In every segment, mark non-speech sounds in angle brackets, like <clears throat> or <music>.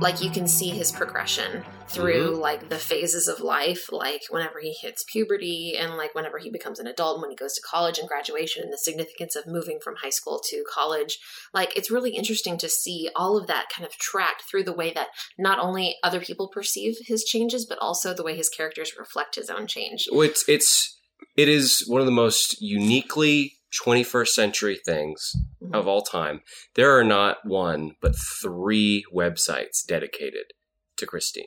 like you can see his progression through Mm-hmm. like the phases of life, like whenever he hits puberty and like whenever he becomes an adult and when he goes to college and graduation and the significance of moving from high school to college. Like it's really interesting to see all of that kind of tracked through the way that not only other people perceive his changes, but also the way his characters reflect his own change. Well, It's it's it is one of the most uniquely 21st century things Mhm. of all time. There are not one but three websites dedicated to Christine.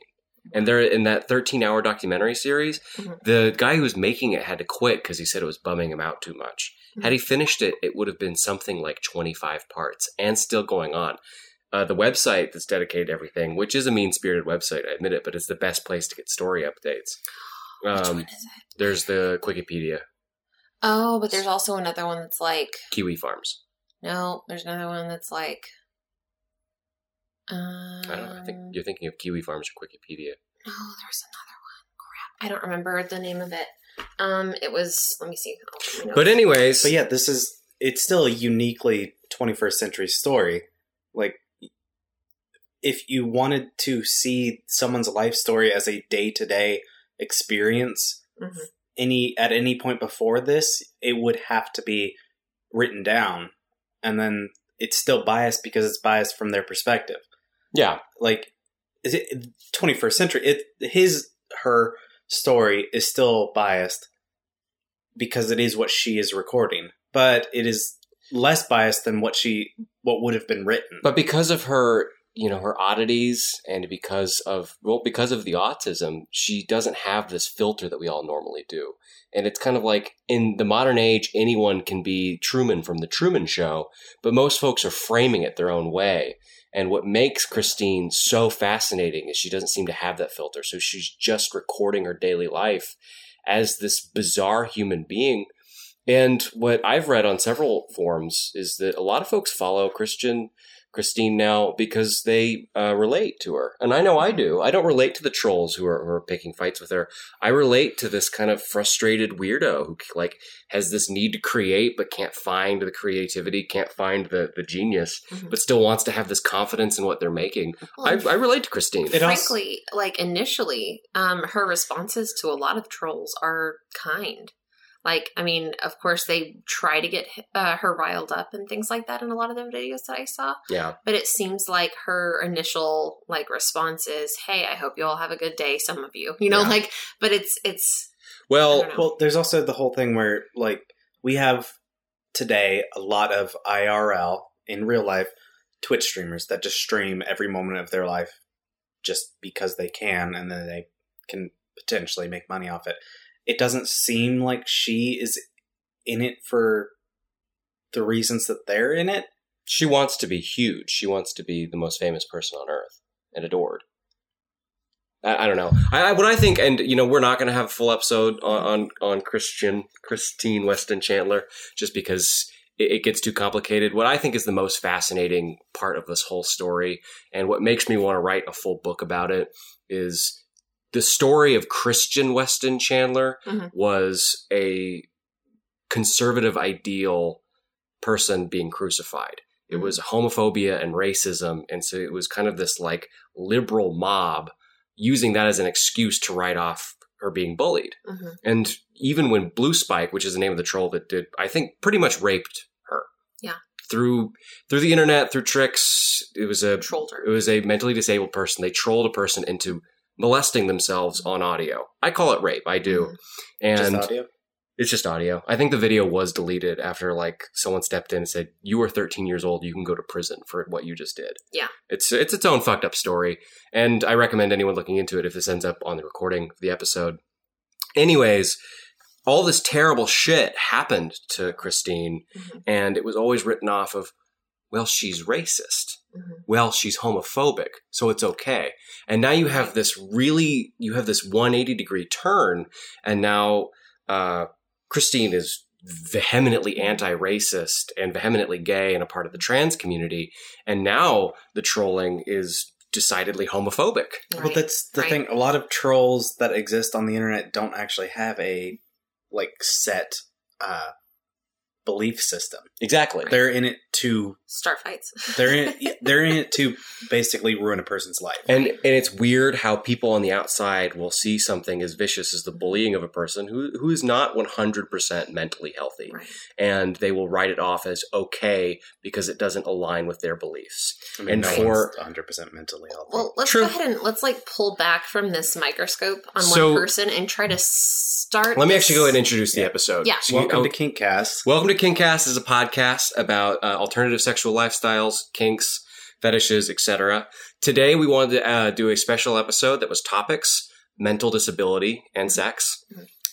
And they're in that 13 hour documentary series. Mhm. The guy who was making it had to quit because he said it was bumming him out too much. Had he finished it, it would have been something like 25 parts and still going on. Uh, the website that's dedicated to everything, which is a mean spirited website, I admit it, but it's the best place to get story updates. Um, one is it? there's the Wikipedia, Oh, but there's also another one that's like Kiwi Farms. no. There's another one that's like. Um, I don't know. I think you're thinking of Kiwi Farms or Wikipedia. No, there's another one. Crap, I don't remember the name of it. Um, it was. Let me see. I'll put my notes. But anyways, But yeah, this is it's still a uniquely 21st century story. Like if you wanted to see someone's life story as a day-to-day experience Mhm. Any at any point before this, it would have to be written down. And then it's still biased because it's biased from their perspective. yeah, Like is it 21st century it his her story is still biased because it is what she is recording. But it is less biased than what she what would have been written. But because of her, you know, her oddities and because of well, because of the autism, she doesn't have this filter that we all normally do. And it's kind of like in the modern age, anyone can be Truman from the Truman Show, but most folks are framing it their own way. And what makes Christine so fascinating is she doesn't seem to have that filter. So she's just recording her daily life as this bizarre human being. And what I've read on several forums is that a lot of folks follow Christian Christine now because they uh, relate to her, and I know I do. I don't relate to the trolls who are, who are picking fights with her. I relate to this kind of frustrated weirdo who like has this need to create but can't find the creativity, can't find the the genius, Mhm. but still wants to have this confidence in what they're making. Well, I, I relate to Christine. It also- frankly, like initially, um, her responses to a lot of trolls are kind. Like, I mean, of course, they try to get uh, her riled up and things like that in a lot of the videos that I saw. yeah, But it seems like her initial like response is, "Hey, I hope you all have a good day." Some of you, you know, Yeah. like, but it's it's well, well there's also the whole thing where like we have today a lot of irl in real life twitch streamers that just stream every moment of their life just because they can and then they can potentially make money off it it doesn't seem like she is in it for the reasons that they're in it she wants to be huge. She wants to be the most famous person on earth and adored. I, I don't know. I, I what I think, and you know, we're not going to have a full episode on, on on Christian Christine Weston Chandler just because it, it gets too complicated. What I think is the most fascinating part of this whole story, and what makes me want to write a full book about it, is the story of Christian Weston Chandler Mhm. was a conservative ideal person being crucified. It was homophobia and racism. And so it was kind of this like liberal mob using that as an excuse to write off her being bullied. mhm. And even when Blue Spike, which is the name of the troll that did, I think pretty much raped her. Yeah. Through through the internet, through tricks. It was a trolled her. it was a mentally disabled person. They trolled a person into molesting themselves on audio. I call it rape. I do. Mhm. And just audio it's just audio. I think the video was deleted after like someone stepped in and said, "You are 13 years old. You can go to prison for what you just did." Yeah. it's it's its own fucked up story, and I recommend anyone looking into it if this ends up on the recording of the episode. Anyways, all this terrible shit happened to Christine, Mhm. and it was always written off of, well, she's racist. Mhm. Well, she's homophobic, so it's okay. And now you have this really, you have this 180 degree turn, and now uh, Christine is vehemently anti-racist and vehemently gay and a part of the trans community, and now the trolling is decidedly homophobic. Well, that's the Right. thing. A lot of trolls that exist on the internet don't actually have a like set uh belief system. Exactly. They're in it to Start fights. <laughs> they're in <laughs> they're in it to basically ruin a person's life. And and it's weird how people on the outside will see something as vicious as the bullying of a person who who is not 100% mentally healthy Right. and they will write it off as okay because it doesn't align with their beliefs. I mean, And no for- one's 100% mentally healthy. Well, let's True. go ahead and let's like pull back from this microscope on So- one person and try to start. Let me this- actually go ahead and introduce the episode. Yeah. So Welcome oh, to Kinkcast. Welcome to Kinkcast is a podcast about uh, alternative sexual lifestyles, kinks, fetishes, etc. Today we wanted to uh, do a special episode that was topics, mental disability, and sex.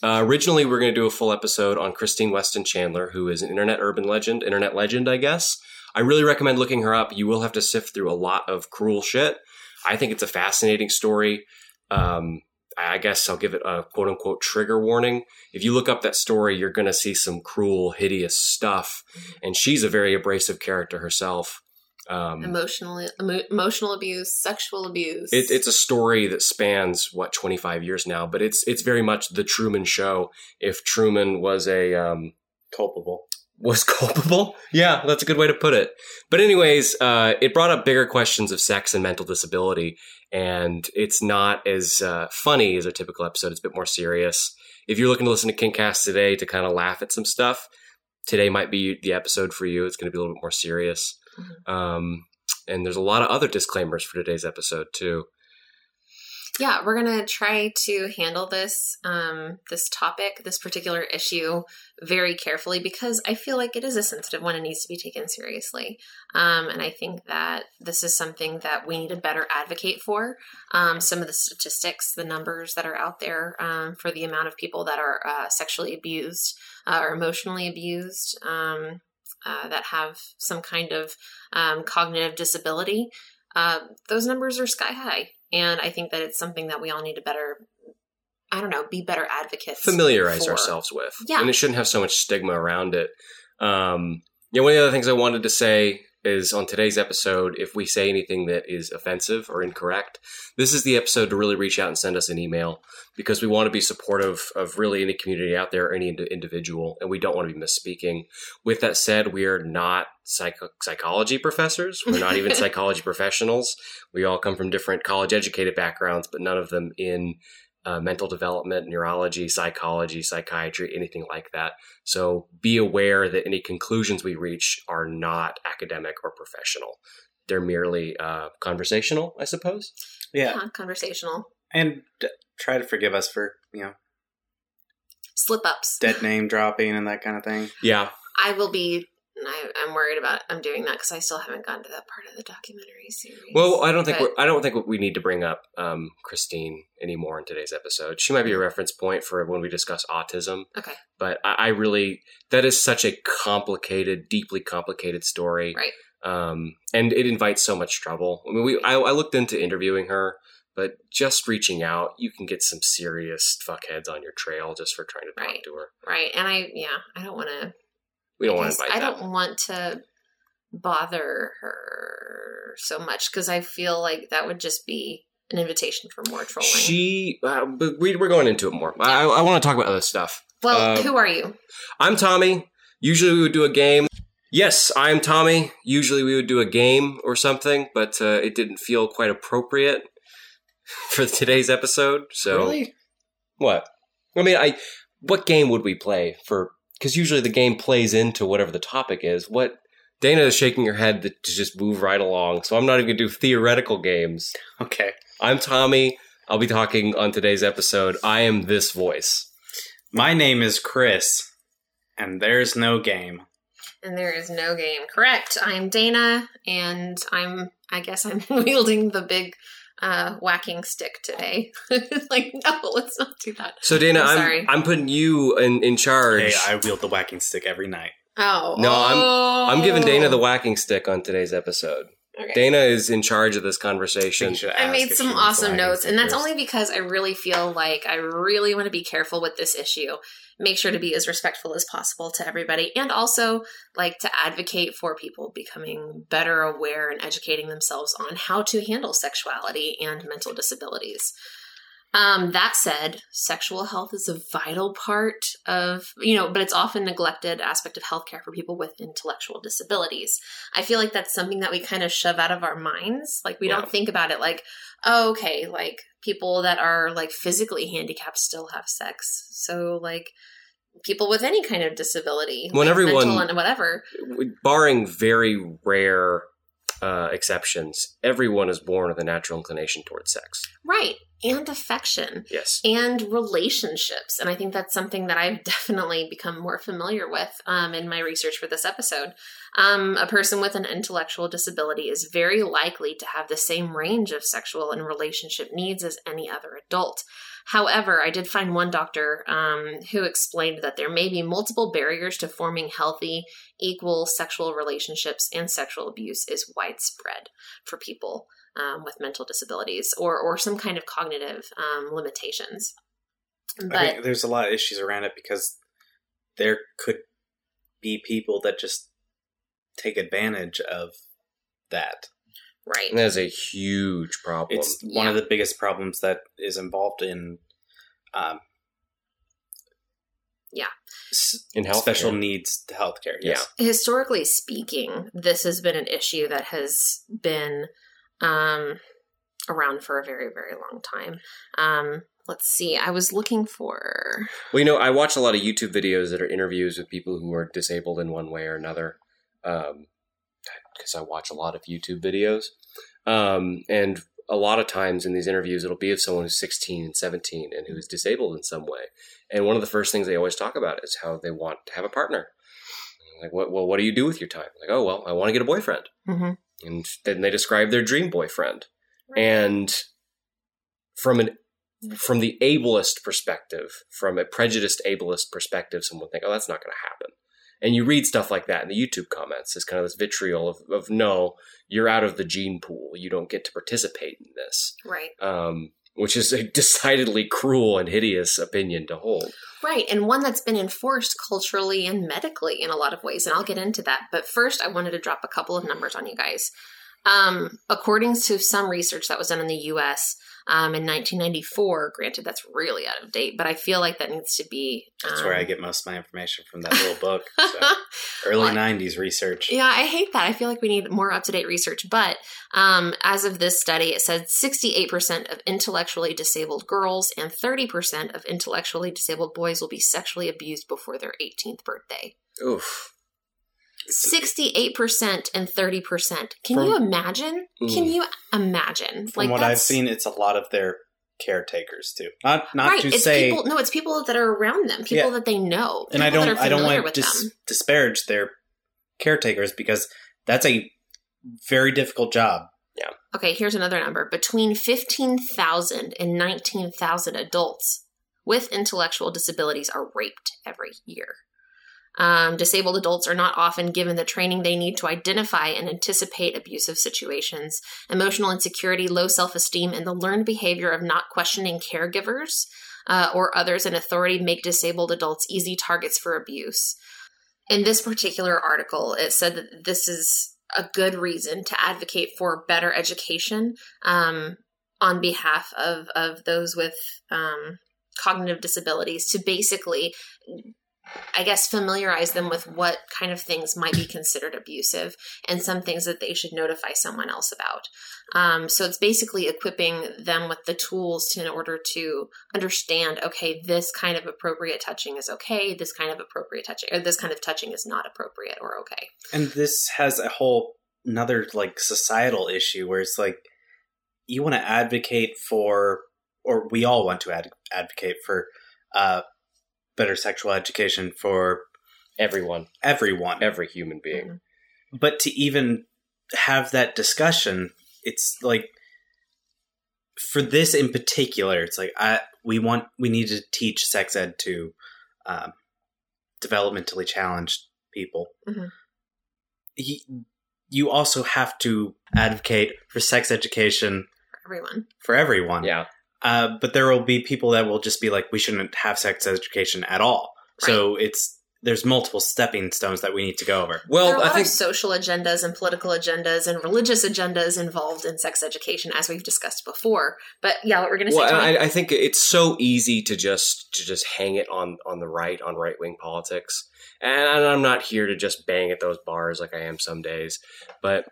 Uh, originally, we are going to do a full episode on Christine Weston Chandler, who is an internet urban legend, internet legend, I guess. I really recommend looking her up. You will have to sift through a lot of cruel shit. I think it's a fascinating story. Um, I I guess I'll give it a quote unquote trigger warning if you look up that story, you're going to see some cruel, hideous stuff. And she's a very abrasive character herself. Um, emotional emo- emotional abuse, sexual abuse. it, it's a story that spans what 25 years now, but it's it's very much the Truman Show. If Truman was a um, Culpable. Was <laughs> culpable, yeah, that's a good way to put it. But anyways, uh, it brought up bigger questions of sex and mental disability, and it's not as uh, funny as a typical episode. It's a bit more serious. If you're looking to listen to Kinkcast today to kind of laugh at some stuff, today might be the episode for you. It's going to be a little bit more serious. Um, and there's a lot of other disclaimers for today's episode too. Yeah, we're gonna try to handle this um, this topic, this particular issue, very carefully because I feel like it is a sensitive one and needs to be taken seriously. Um, and I think that this is something that we need to better advocate for. Um, some of the statistics, the numbers that are out there um, for the amount of people that are uh, sexually abused uh, or emotionally abused. Um, uh, that have some kind of um, cognitive disability, uh, those numbers are sky high. And I think that it's something that we all need to better, I don't know, be better advocates. familiarize for. ourselves with. Yeah. And it shouldn't have so much stigma around it. Um, yeah, one of the other things I wanted to say is on today's episode, if we say anything that is offensive or incorrect, this is the episode to really reach out and send us an email because we want to be supportive of really any community out there, any ind- individual, and we don't want to be misspeaking. With that said, we are not psycho- psychology professors. We're not even <laughs> psychology professionals. We all come from different college educated backgrounds, but none of them in uh, mental development, neurology, psychology, psychiatry, anything like that. So be aware that any conclusions we reach are not academic or professional. They're merely uh, conversational, I suppose. Yeah. Yeah, conversational. And d- try to forgive us for, you know, Slip ups. dead name dropping and that kind of thing. Yeah. I will be. I, I'm worried about. I'm doing that because I still haven't gotten to that part of the documentary series. Well, I don't think But- we're, I don't think we need to bring up um, Christine anymore in today's episode. She might be a reference point for when we discuss autism. Okay. But I, I really that is such a complicated, deeply complicated story. Right. Um, and it invites so much trouble. I mean, we I, I looked into interviewing her, but just reaching out, you can get some serious fuckheads on your trail just for trying to talk Right. to her. right, and I yeah, I don't want to. We don't want to invite I that. don't want to bother her so much because I feel like that would just be an invitation for more trolling. She, uh, but we, we're going into it more. I, I want to talk about other stuff. well, uh, who are you? I'm Tommy. Usually we would do a game. Yes, I'm Tommy. Usually we would do a game or something, but uh, it didn't feel quite appropriate <laughs> for today's episode. So really? what? I mean, I what game would we play for? Because usually the game plays into whatever the topic is. What Dana is shaking her head to to just move right along. So I'm not even going to do theoretical games. Okay. I'm Tommy. I'll be talking on today's episode. I am this voice. My name is Chris, and there's no game. And there is no game. Correct. I'm Dana, and I'm. I guess I'm <laughs> wielding the big uh, whacking stick today. <laughs> like, no, let's not do that. So Dana, I'm I'm sorry. I'm putting you in in charge. Hey, I wield the whacking stick every night. Oh No, I'm- oh. I'm giving Dana the whacking stick on today's episode. Okay. Dana is in charge of this conversation. You should I made some awesome whacking notes, and that's stickers. only because I really feel like I really want to be careful with this issue. Make sure to be as respectful as possible to everybody, and also like to advocate for people becoming better aware and educating themselves on how to handle sexuality and mental disabilities. Um, that said, sexual health is a vital part of, you know, but it's often neglected aspect of healthcare for people with intellectual disabilities. I feel like that's something that we kind of shove out of our minds. Like we Yeah. don't think about it like, oh, okay, like people that are like physically handicapped still have sex. So like people with any kind of disability, When like everyone- mental and whatever, barring very rare uh, exceptions, everyone is born with a natural inclination towards sex. right, and affection. Yes. and relationships. And I think that's something that I've <laughs> definitely become more familiar with um, in my research for this episode. Um, a person with an intellectual disability is very likely to have the same range of sexual and relationship needs as any other adult. However, I did find one doctor um, who explained that there may be multiple barriers to forming healthy, equal sexual relationships, and sexual abuse is widespread for people um, with mental disabilities or or some kind of cognitive um, limitations. I But think there's a lot of issues around it because there could be people that just take advantage of that. right, And that is a huge problem. It's one of the biggest problems that is involved in um, Yeah. in health special needs to healthcare. Yes. historically speaking, this has been an issue that has been um, around for a very very long time. Um, let's see, I was looking for Well, you know, I watch a lot of YouTube videos that are interviews with people who are disabled in one way or another, because I watch a lot of YouTube videos. Um, and a lot of times in these interviews, it'll be of someone who's 16 and 17 and who's disabled in some way. And one of the first things they always talk about is how they want to have a partner. Like, what, well, what do you do with your time? Like, oh, well, I want to get a boyfriend. Mhm. And then they describe their dream boyfriend. And from an from the ableist perspective, from a prejudiced ableist perspective, someone would think, oh, that's not going to happen. And you read stuff like that in the YouTube comments. It's kind of this vitriol of, of no, you're out of the gene pool. You don't get to participate in this, right, um, which is a <laughs> decidedly cruel and hideous opinion to hold. Right, and one that's been enforced culturally and medically in a lot of ways. And I'll get into that. But first, I wanted to drop a couple of numbers on you guys. Um, according to some research that was done in the U.S. Um, in 1994, granted that's really out of date, but I feel like that needs to be. That's um, where I get most of my information from that little book. So, <laughs> early Well, 90s research. Yeah, I hate that. I feel like we need more up to date research. But um, as of this study, it said 68% of intellectually disabled girls and 30% of intellectually disabled boys will be sexually abused before their 18th birthday. Oof. 68% and 30%. Can From- you imagine? Can Mm. you imagine? From what I've seen, it's a lot of their caretakers too. Not not right, to it's say, people. No, it's people that are around them, people Yeah. that they know, and I don't I don't want to dis- disparage their caretakers because that's a very difficult job. Yeah. Okay, here's another number. Between 15,000 and 19,000 adults with intellectual disabilities are raped every year. Um, disabled adults are not often given the training they need to identify and anticipate abusive situations. Emotional insecurity, low self esteem, and the learned behavior of not questioning caregivers uh, or others in authority make disabled adults easy targets for abuse. In this particular article, it said that this is a good reason to advocate for better education um, on behalf of, of those with um, cognitive disabilities to basically I guess familiarize them with what kind of things might be considered abusive and some things that they should notify someone else about. Um, so it's basically equipping them with the tools to, in order to understand, okay, this kind of appropriate touching is okay, this kind of appropriate touching, or this kind of touching is not appropriate or okay. And this has a whole another like societal issue where it's like you want to advocate for, or we all want to ad- advocate for, uh, better sexual education for Everyone, everyone. every human being. but to even have that discussion, it's like for this in particular, it's like I we want we need to teach sex ed to um, developmentally challenged people. Mhm. He, you also have to advocate for sex education for Everyone. for everyone. Yeah. Uh, but there will be people that will just be like, we shouldn't have sex education at all. So it's there's multiple stepping stones that we need to go over. there are Well, I think social agendas and political agendas and religious agendas involved in sex education, as we've discussed before. But yeah, what we're going to say. well, I, I think it's so easy to just to just hang it on on the right on right wing politics, and I'm not here to just bang at those bars like I am some days, but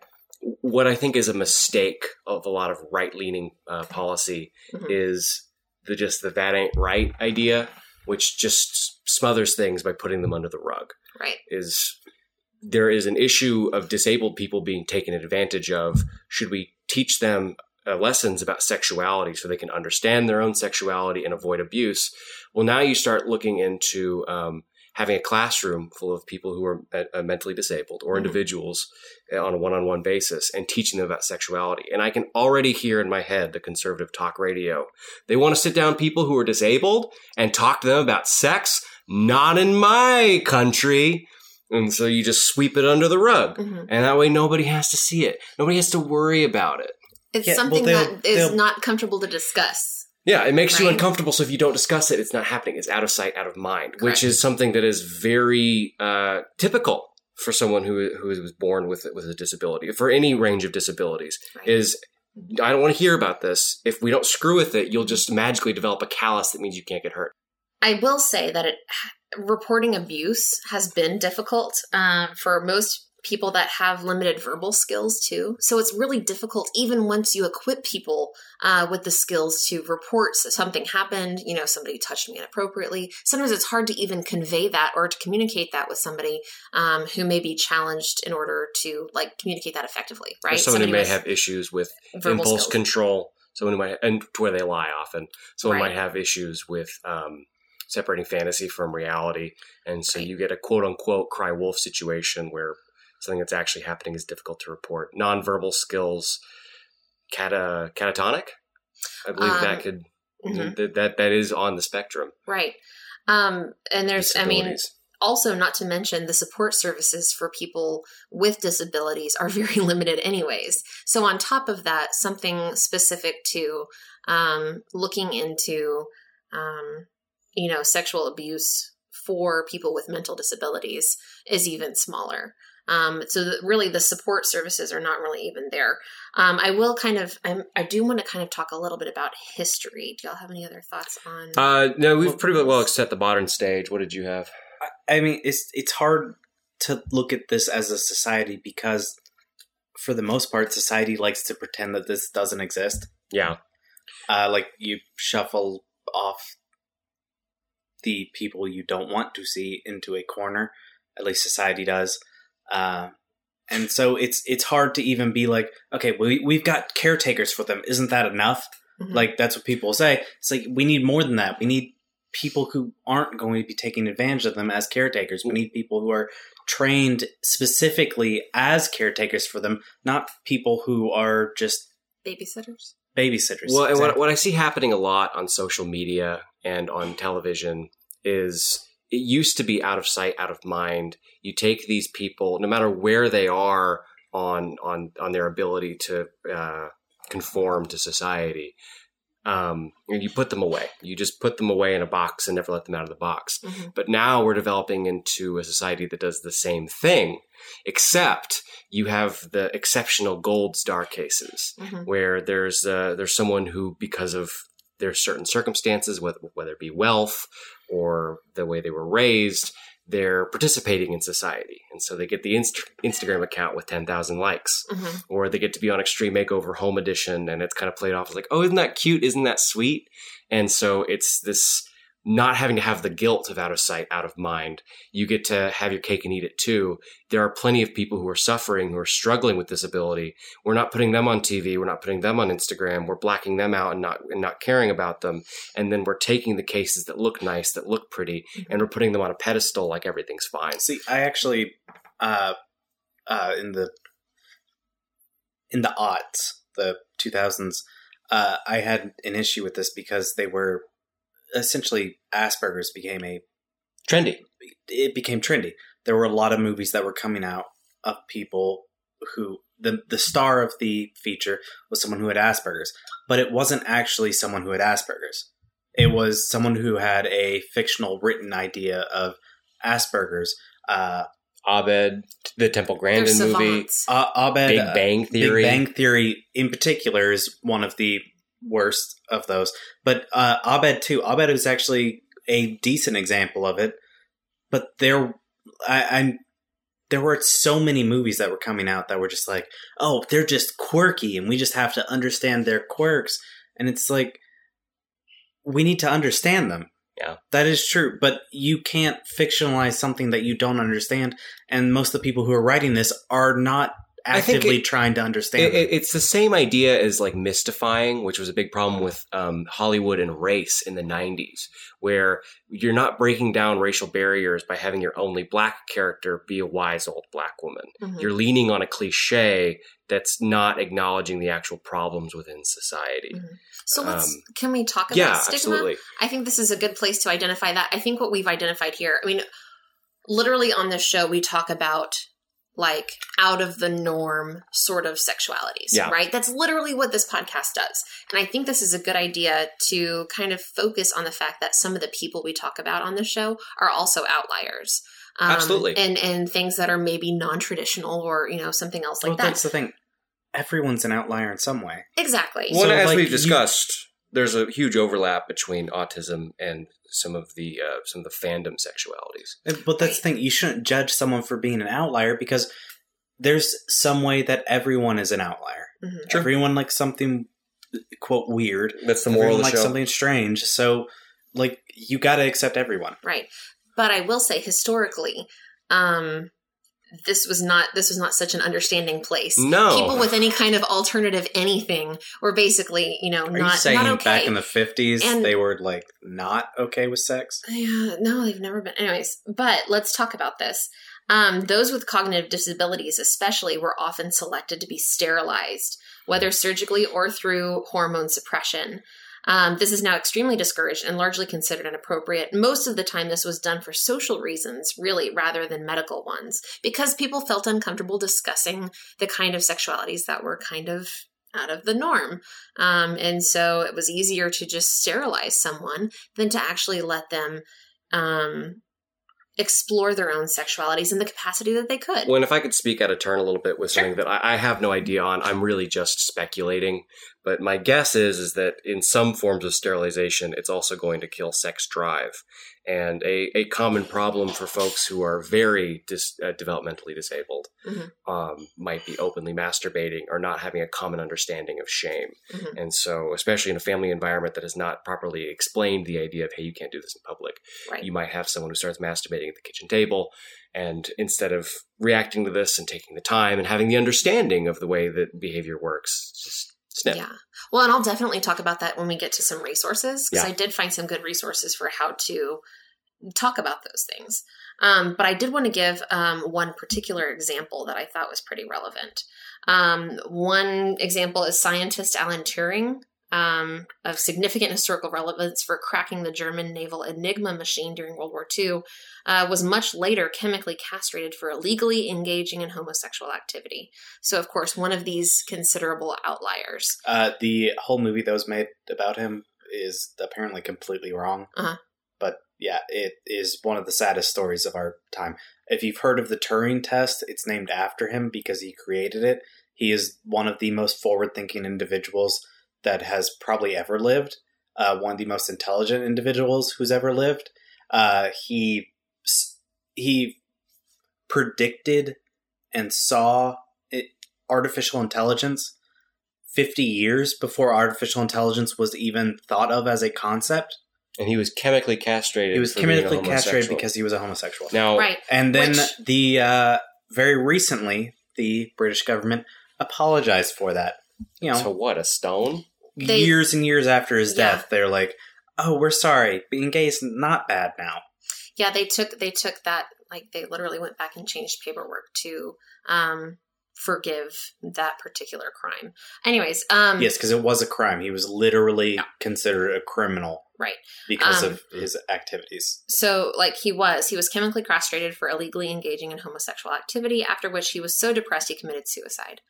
what I think is a mistake of a lot of right leaning uh, policy Mhm. is the just the that ain't right idea, which just smothers things by putting them under the rug. right. is there is an issue of disabled people being taken advantage of. Should we teach them uh, lessons about sexuality so they can understand their own sexuality and avoid abuse? Well, now you start looking into um, having a classroom full of people who are uh, mentally disabled or Mhm. individuals uh, on a one-on-one basis and teaching them about sexuality. And I can already hear in my head the conservative talk radio. They want to sit down people who are disabled and talk to them about sex. Not in my country. And so you just sweep it under the rug. Mhm. And that way nobody has to see it. Nobody has to worry about it. It's Yeah, something they'll- that is not comfortable to discuss. Yeah, it makes you uncomfortable. So if you don't discuss it, it's not happening. It's out of sight, out of mind, Correct. which is something that is very uh, typical for someone who who was born with with a disability, for any range of disabilities. Right. Is I don't want to hear about this. If we don't screw with it, you'll just magically develop a callus that means you can't get hurt. I will say that it reporting abuse has been difficult uh, for most people that have limited verbal skills too. So it's really difficult even once you equip people uh, with the skills to report something happened. You know, somebody touched me inappropriately. Sometimes it's hard to even convey that or to communicate that with somebody um, who may be challenged in order to like communicate that effectively. Or Right? someone who may have issues with impulse skills. control. Someone who might, and to where they lie often. Someone Right. might have issues with um, separating fantasy from reality, and so Right. you get a quote unquote cry wolf situation where something that's actually happening is difficult to report. Nonverbal skills, cata catatonic. I believe Um, that could Mhm. that, that that is on the spectrum. Right. Um, and there's, I mean, also not to mention the support services for people with disabilities are <laughs> very limited anyways so on top of that something specific to um, looking into um, you know sexual abuse for people with mental disabilities is even smaller um, so that really the support services are not really even there um, i will kind of I'm, i do want to kind of talk a little bit about history do y'all have any other thoughts on Uh, no, we've pretty well set the modern stage. What did you have? I mean, it's it's hard to look at this as a society because, for the most part, society likes to pretend that this doesn't exist. Yeah, Uh, like you shuffle off the people you don't want to see into a corner. At least society does. Uh, and so it's it's hard to even be like, okay, we we've got caretakers for them. Isn't that enough? Mhm. Like that's what people say. It's like we need more than that. We need people who aren't going to be taking advantage of them as caretakers. We need people who are trained specifically as caretakers for them, not people who are just babysitters babysitters. Well, and what, what I see happening a lot on social media and on television is it used to be out of sight, out of mind. You take these people, no matter where they are on on on their ability to uh, conform to society, um, and you put them away. You just put them away in a box and never let them out of the box. Mhm. But now we're developing into a society that does the same thing, except you have the exceptional gold star cases Mhm. where there's uh, there's someone who because of their certain circumstances, whether whether it be wealth or the way they were raised, they're participating in society, and so they get the Inst- Instagram account with ten thousand likes, Mhm. or they get to be on Extreme Makeover Home Edition, and it's kind of played off as like, oh, isn't that cute? Isn't that sweet? And so it's this not having to have the guilt of out of sight, out of mind. You get to have your cake and eat it too. There are plenty of people who are suffering, who are struggling with disability. We're not putting them on TV. We're not putting them on Instagram. We're blacking them out and not and not caring about them. And then we're taking the cases that look nice, that look pretty, and we're putting them on a pedestal like everything's fine. See, I actually, uh, uh, in the in the aughts, the two thousands, uh, I had an issue with this because they were essentially Asperger's became a Trendy. it became trendy. There were a lot of movies that were coming out of people who the the star of the feature was someone who had Asperger's, but it wasn't actually someone who had Asperger's. It was someone who had a fictional written idea of Asperger's, uh, Abed, the Temple Grandin movie, uh, Abed, Big uh, Bang Theory. Big Bang Theory in particular is one of the worst of those. But uh, Abed too. Abed is actually a decent example of it. But there, I, I'm there were so many movies that were coming out that were just like, oh, they're just quirky, and we just have to understand their quirks. And it's like, we need to understand them. Yeah. That is true, but you can't fictionalize something that you don't understand. And most of the people who are writing this are not actively it- trying to understand. It, it- it's the same idea as like mystifying, which was a big problem with um, Hollywood and race in the 90s, where you're not breaking down racial barriers by having your only black character be a wise old black woman. Mhm. You're leaning on a cliche that's not acknowledging the actual problems within society. Mhm. So let's Um, can we talk about Yeah, stigma? absolutely. I think this is a good place to identify that. I think what we've identified here, I mean, literally on this show, we talk about like out of the norm sort of sexualities, Yeah. right? That's literally what this podcast does. And I think this is a good idea to kind of focus on the fact that some of the people we talk about on the show are also outliers. Um, Absolutely. And, and things that are maybe non traditional or, you know, something else like well, that. that's the thing. Everyone's an outlier in some way. Exactly. Well, So, as like, we've discussed, there's a huge overlap between autism and some of the uh, some of the fandom sexualities. But that's the thing. You shouldn't judge someone for being an outlier because there's some way that everyone is an outlier. Mhm. Sure. Everyone likes something, quote, weird. That's the everyone moral of the likes show. something strange. So, like, you got to accept everyone. Right. But I will say historically, um this was not this was not such an understanding place. No. People with any kind of alternative anything were basically, you know, Are not you saying not okay. back in the 50s they were, like, not okay with sex? yeah, no, they've never been. Anyways, but let's talk about this. Um, those with cognitive disabilities, especially, were often selected to be sterilized, whether surgically or through hormone suppression. Um, this is now extremely discouraged and largely considered inappropriate. Most of the time, this was done for social reasons, really, rather than medical ones, because people felt uncomfortable discussing the kind of sexualities that were kind of out of the norm. Um, and so it was easier to just sterilize someone than to actually let them um, explore their own sexualities in the capacity that they could. Well, and if I could speak out of turn a little bit with something that I, I have no idea on, I'm really just speculating. But my guess is is that in some forms of sterilization, it's also going to kill sex drive, and a, a common problem for folks who are very dis, uh, developmentally disabled Mhm. um, might be openly masturbating or not having a common understanding of shame. Mhm. And so, especially in a family environment that has not properly explained the idea of hey, you can't do this in public, Right. you might have someone who starts masturbating at the kitchen table and instead of reacting to this and taking the time and having the understanding of the way that behavior works just snip Yeah. Well, and I'll definitely talk about that when we get to some resources because Yeah. I did find some good resources for how to talk about those things. Um, but I did want to give um, one particular example that I thought was pretty relevant. Um, one example is scientist Alan Turing. Um, of significant historical relevance for cracking the German naval Enigma machine during World War II, uh, was much later chemically castrated for illegally engaging in homosexual activity. So, of course, one of these considerable outliers. Uh, the whole movie that was made about him is apparently completely wrong. Uh-huh. But yeah, it is one of the saddest stories of our time. If you've heard of the Turing test, it's named after him because he created it. He is one of the most forward thinking individuals that has probably ever lived, uh, one of the most intelligent individuals who's ever lived. Uh, he he predicted and saw it, artificial intelligence 50 years before artificial intelligence was even thought of as a concept. and he was chemically castrated He was for being a chemically castrated because he was a homosexual. now Right. and then Which- the uh, very recently, the British government apologized for that. You know, to what a stone They- years and years after his Yeah. death, they're like, "Oh, we're sorry. Being gay is not bad now." Yeah, they took they took that like they literally went back and changed paperwork to um forgive that particular crime. Anyways, um Yes, because it was a crime. He was literally considered a criminal, Right. because Um, of his activities. so like he was he was chemically castrated for illegally engaging in homosexual activity after which he was so depressed he committed suicide.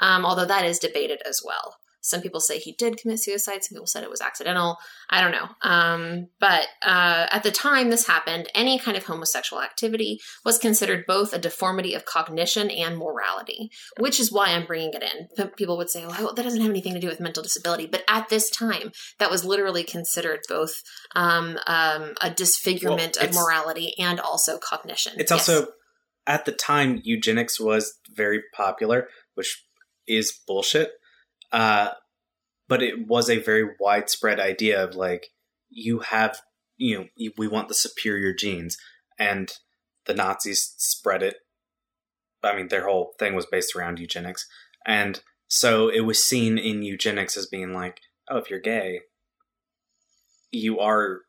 Um although that is debated as well. Some people say he did commit suicide. Some people said it was accidental. I don't know. Um, but uh, at the time this happened, any kind of homosexual activity was considered both a deformity of cognition and morality, which is why I'm bringing it in. People would say, well, that doesn't have anything to do with mental disability. But at this time, that was literally considered both um, um, a disfigurement Well, of morality and also cognition. It's Yes. also at the time eugenics was very popular, which is bullshit. Uh, but it was a very widespread idea of like you have you know we want the superior genes, and the Nazis spread it. I mean, their whole thing was based around eugenics, and so it was seen in eugenics as being like, oh, if you're gay, you are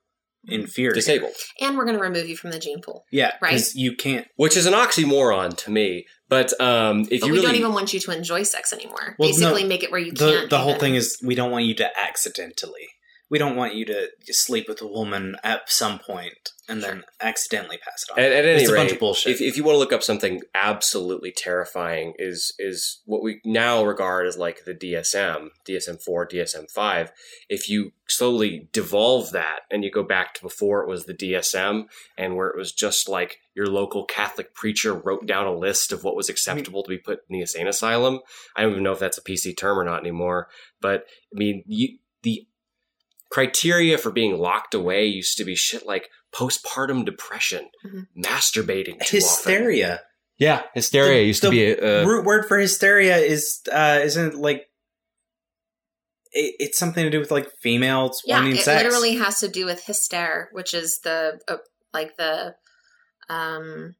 inferior. Disabled. and we're going to remove you from the gene pool. Yeah, Right. you can't. Which is an oxymoron to me. But um, if But you we really don't even want you to enjoy sex anymore. Well, Basically, no, make it where you the can't. the whole even- thing is we don't want you to accidentally. We don't want you to sleep with a woman at some point and then accidentally pass it on. At, at any it's a rate, bunch of bullshit. If, if you want to look up something absolutely terrifying, is is what we now regard as like the DSM, DSM four, DSM five. If you slowly devolve that and you go back to before it was the DSM, and where it was just like your local Catholic preacher wrote down a list of what was acceptable to be put in the insane asylum. I don't even know if that's a PC term or not anymore. But I mean, you, the criteria for being locked away used to be shit like postpartum depression, Mhm. masturbating, too often. hysteria. Yeah, hysteria The- used to be a, uh, Root word for hysteria is uh, isn't like it, it's something to do with like females yeah, wanting it sex. literally has to do with hyster, which is the uh, like the um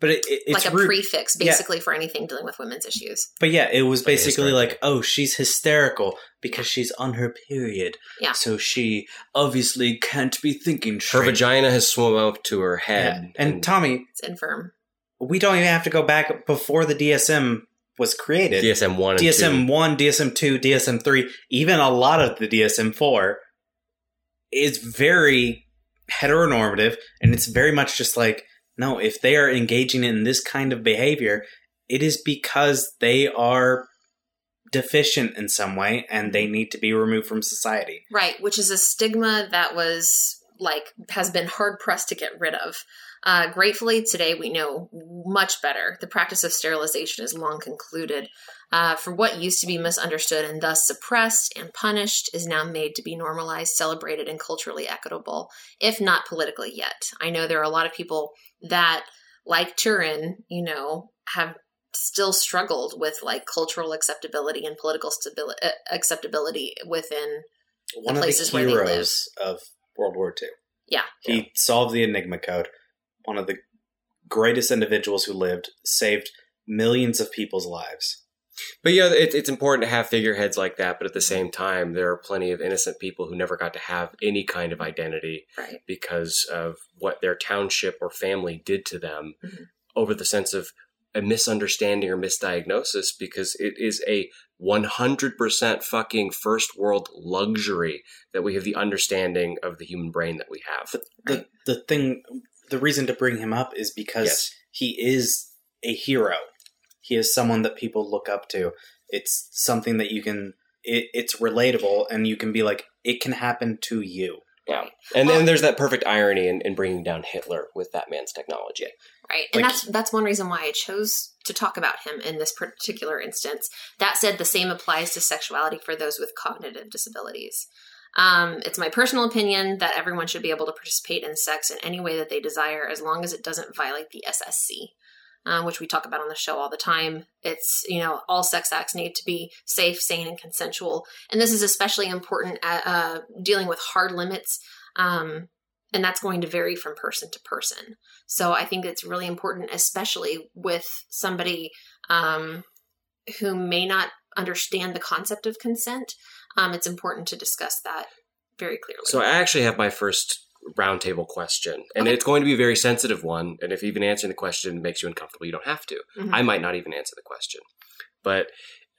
but it, it- it's like a root, prefix yeah. basically for anything dealing with women's issues. But yeah, it was basically like, oh, she's hysterical because she's on her period. Yeah. So she obviously can't be thinking her vagina has swum up to her Yeah. head. And, Tommy, It's infirm. we don't even have to go back before the DSM was created. DSM one DSM one, DSM two, DSM three, even a lot of the DSM four is very heteronormative, and it's very much just like no, if they are engaging in this kind of behavior, it is because they are deficient in some way and they need to be removed from society. Right, which is a stigma that was like has been hard pressed to get rid of. Uh, gratefully, today we know much better. The practice of sterilization is long concluded. Uh, for what used to be misunderstood and thus suppressed and punished is now made to be normalized, celebrated, and culturally equitable, if not politically yet. I know there are a lot of people that, like Turing, you know, have still struggled with like cultural acceptability and political stability, uh, acceptability within One of the places where they live. heroes of World War II. Yeah. He solved the Enigma code. One of the greatest individuals who lived, saved millions of people's lives. But yeah, it, it's important to have figureheads like that. But at the same time, there are plenty of innocent people who never got to have any kind of identity right. because of what their township or family did to them Mhm. over the sense of a misunderstanding or misdiagnosis because it is a 100% fucking first world luxury that we have the understanding of the human brain that we have. But the the thing, the reason to bring him up is because Yes. he is a hero. He is someone that people look up to. It's something that you can. It, it's relatable, and you can be like, it can happen to you. Yeah. And Well- then there's that perfect irony in, in bringing down Hitler with that man's technology. Right. And Like- that's that's one reason why I chose to talk about him in this particular instance. That said, the same applies to sexuality for those with cognitive disabilities. Um, it's my personal opinion that everyone should be able to participate in sex in any way that they desire as long as it doesn't violate the SSC. Uh, which we talk about on the show all the time. It's, you know, all sex acts need to be safe, sane, and consensual. And this is especially important at uh, dealing with hard limits. Um, and that's going to vary from person to person. So I think it's really important, especially with somebody um, who may not understand the concept of consent. Um, it's important to discuss that very clearly. So I actually have my first roundtable question, and Okay. it's going to be a very sensitive one. And if even answering the question makes you uncomfortable, you don't have to. Mhm. I might not even answer the question, but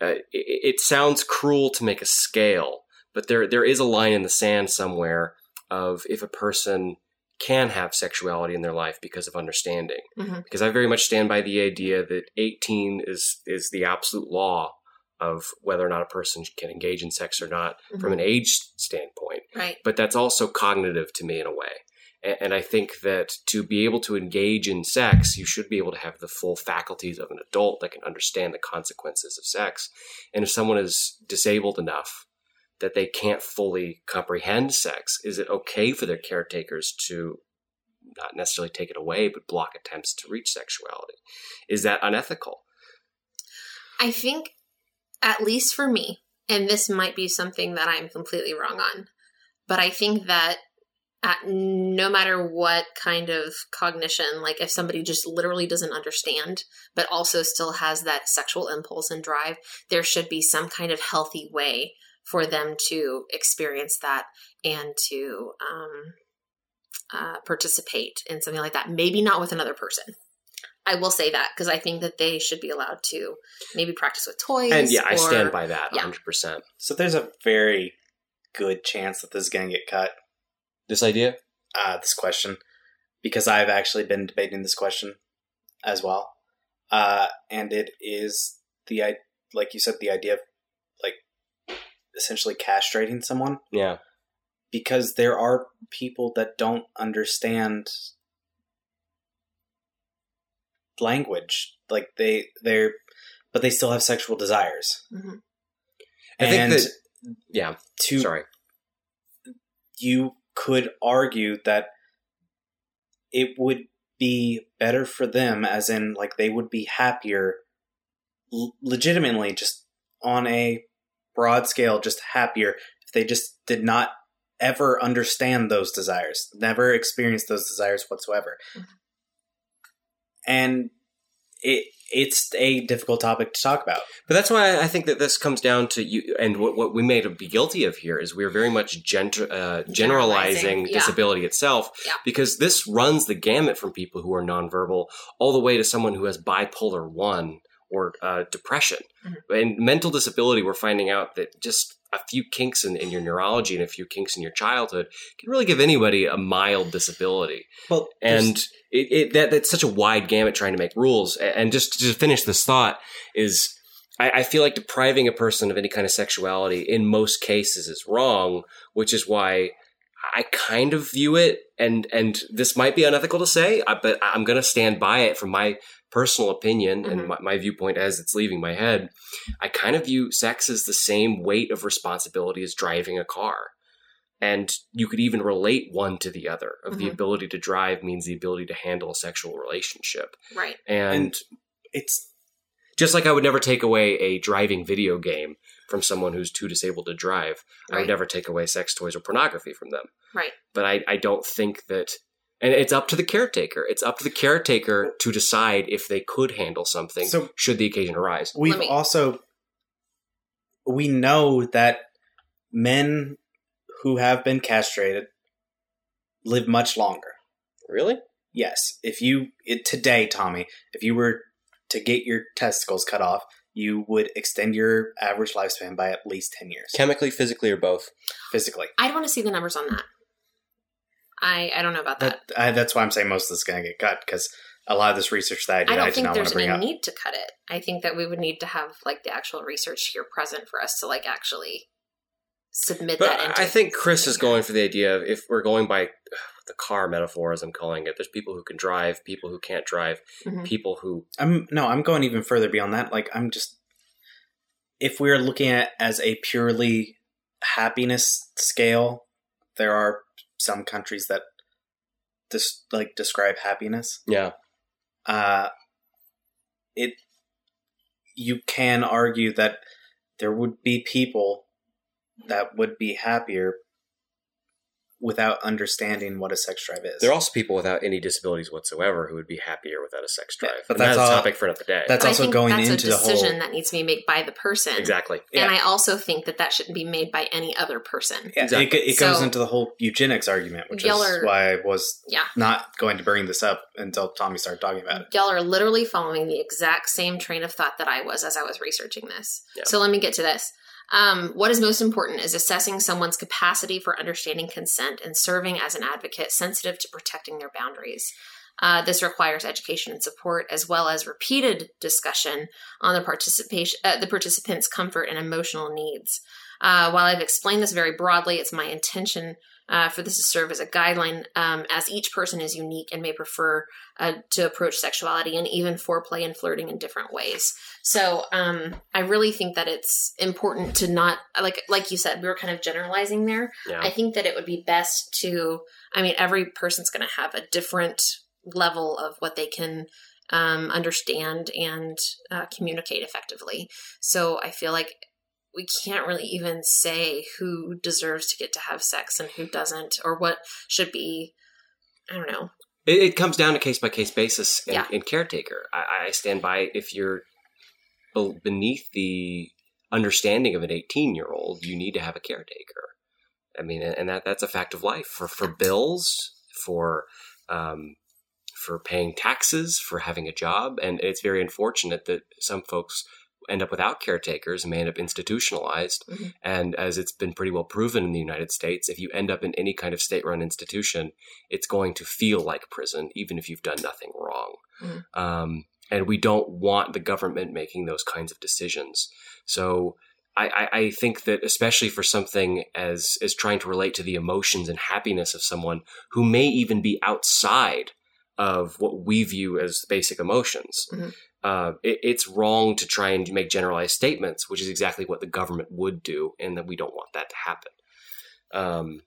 uh, it, it sounds cruel to make a scale. But there there is a line in the sand somewhere of if a person can have sexuality in their life because of understanding. Mhm. Because I very much stand by the idea that 18 is is the absolute law of whether or not a person can engage in sex or not Mm-hmm. from an age standpoint Right. but that's also cognitive to me in a way. And, and I think that to be able to engage in sex, you should be able to have the full faculties of an adult that can understand the consequences of sex. And if someone is disabled enough that they can't fully comprehend sex, is it okay for their caretakers to not necessarily take it away, but block attempts to reach sexuality? Is that unethical? I think, at least for me, and this might be something that I'm completely wrong on, but I think that at no matter what kind of cognition, like if somebody just literally doesn't understand, but also still has that sexual impulse and drive, there should be some kind of healthy way for them to experience that and to um, uh, participate in something like that. Maybe not with another person. I will say that because I think that they should be allowed to maybe practice with toys. And yeah, I stand by that yeah. 100%. So there's a very good chance that this is going to get cut. This idea? Uh, this question, because I've actually been debating this question as well, uh, and it is the like you said the idea of like essentially castrating someone Yeah. because there are people that don't understand language like they they're but they still have sexual desires Mhm. I think that- Yeah. to Sorry. you could argue that it would be better for them as in like they would be happier l- legitimately just on a broad scale just happier if they just did not ever understand those desires never experience those desires whatsoever Mhm. And it it's a difficult topic to talk about But that's why I think that this comes down to you, and what, what we may be guilty of here is we're very much gent- uh, generalizing Generalizing, yeah. disability itself, Yeah. because this runs the gamut from people who are nonverbal all the way to someone who has bipolar one or uh, depression. Mhm. And mental disability, we're finding out that just a few kinks in, in your neurology and a few kinks in your childhood can really give anybody a mild disability well and it, it that that's such a wide gamut trying to make rules. And just to finish this thought is, I, I feel like depriving a person of any kind of sexuality in most cases is wrong, which is why I kind of view it. And and this might be unethical to say, uh, but I'm going to stand by it from my personal opinion and Mhm. my, my viewpoint as it's leaving my head. I kind of view sex as the same weight of responsibility as driving a car and you could even relate one to the other of the Mhm. ability to drive means the ability to handle a sexual relationship Right. and, And- it's just like i would never take away a driving video game from someone who's too disabled to drive i would never take away sex toys or pornography from them Right. but i, I don't think that and it's up to the caretaker it's up to the caretaker to decide if they could handle something So- should the occasion arise We've me- also we know that men who have been castrated live much longer. really Yes, if you it, today, Tommy, if you were to get your testicles cut off, you would extend your average lifespan by at least ten years chemically physically or both physically. I'd want to see the numbers on that. I I don't know about that. That, I, that's why I'm saying most of this is going to get cut because a lot of this research that I did, I I, don't did think not want there's to bring any up. need to cut it. I think that we would need to have like the actual research here present for us to like actually submit But that into I think Chris is going for the idea of if we're going by <sighs> the car metaphor, as I'm calling it, there's people who can drive, people who can't drive, Mhm. people who I'm no, I'm going even further beyond that. Like I'm just if we're looking at as a purely happiness scale, there are some countries that just like describe happiness. yeah Uh it you can argue that there would be people that would be happier without understanding what a sex drive is. there are also people without any disabilities whatsoever who would be happier without a sex drive. Yeah, but And that's that's a topic for another day. that's But also going that's into a the whole decision that needs to be made by the person. exactly. Yeah. And I also think that that shouldn't be made by any other person. Yeah, Exactly. it, it goes So- into the whole eugenics argument, which Y'all is are- why I was Yeah. not going to bring this up until Tommy started talking about it. Y'all are literally following the exact same train of thought that I was as I was researching this. Yeah. So let me get to this. Um, what is most important is assessing someone's capacity for understanding consent and serving as an advocate sensitive to protecting their boundaries. Uh, this requires education and support, as well as repeated discussion on the participation, uh, the participants' comfort and emotional needs. Uh, while I've explained this very broadly, it's my intention uh, for this to serve as a guideline, um, as each person is unique and may prefer uh, to approach sexuality and even foreplay and flirting in different ways. So um, I really think that it's important to not like like you said we were kind of generalizing there. Yeah. I think that it would be best to. I mean, every person's going to have a different level of what they can um, understand and uh, communicate effectively. So I feel like we can't really even say who deserves to get to have sex and who doesn't, or what should be. I don't know. It, it comes down to case by case basis and, Yeah. and caretaker. I, I stand by if you're beneath the understanding of an 18 year old, you need to have a caretaker. I mean, and that that's a fact of life for for bills, for um, for paying taxes, for having a job, and it's very unfortunate that some folks end up without caretakers and may end up institutionalized. Mhm. And as it's been pretty well proven in the United States, if you end up in any kind of state run institution, it's going to feel like prison, even if you've done nothing wrong. Mhm. Um, and we don't want the government making those kinds of decisions. So I, I, think that especially for something as as trying to relate to the emotions and happiness of someone who may even be outside of what we view as basic emotions. Mhm. Uh, it, it's wrong to try and make generalized statements, which is exactly what the government would do, and that we don't want that to happen. Um,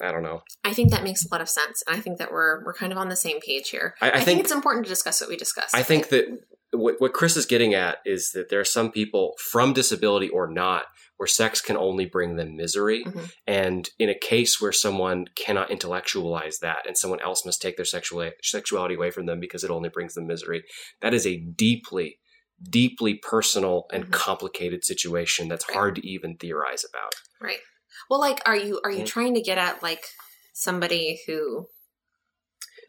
I don't know. I think that makes a lot of sense, and I think that we're we're kind of on the same page here. I, I, I, think, think it's important to discuss what we discussed. I think that what, what Chris is getting at is that there are some people from disability or not where sex can only bring them misery. Mhm. And in a case where someone cannot intellectualize that and someone else must take their sexual, sexuality away from them because it only brings them misery, that is a deeply, deeply personal and Mhm. complicated situation that's Right. hard to even theorize about. right. Well, like, are you are you Mhm. trying to get at like somebody who,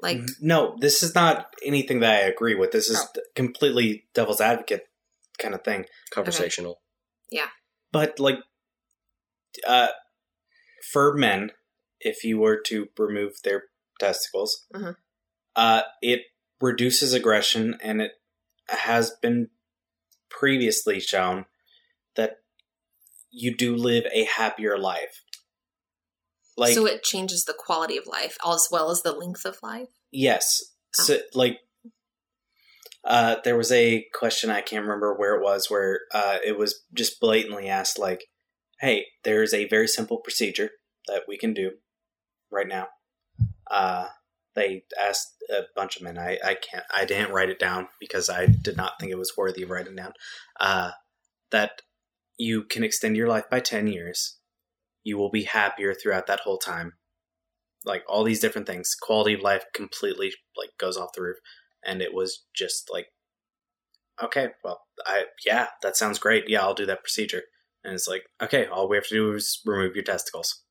like, no, this is not anything that I agree with. This is Oh. completely devil's advocate kind of thing. Conversational. But like, uh, for men, if you were to remove their testicles, Mhm. uh, it reduces aggression, and it has been previously shown that you do live a happier life. Like, so it changes the quality of life as well as the length of life. Yes. Oh. So, like, uh, there was a question I can't remember where it was, where uh, it was just blatantly asked, like, "Hey, there's a very simple procedure that we can do right now." Uh, they asked a bunch of men. I, I can't. I didn't write it down because I did not think it was worthy of writing down. Uh, that you can extend your life by ten years. You will be happier throughout that whole time like all these different things quality of life completely like goes off the roof and it was just like okay well i yeah that sounds great yeah i'll do that procedure and it's like okay all we have to do is remove your testicles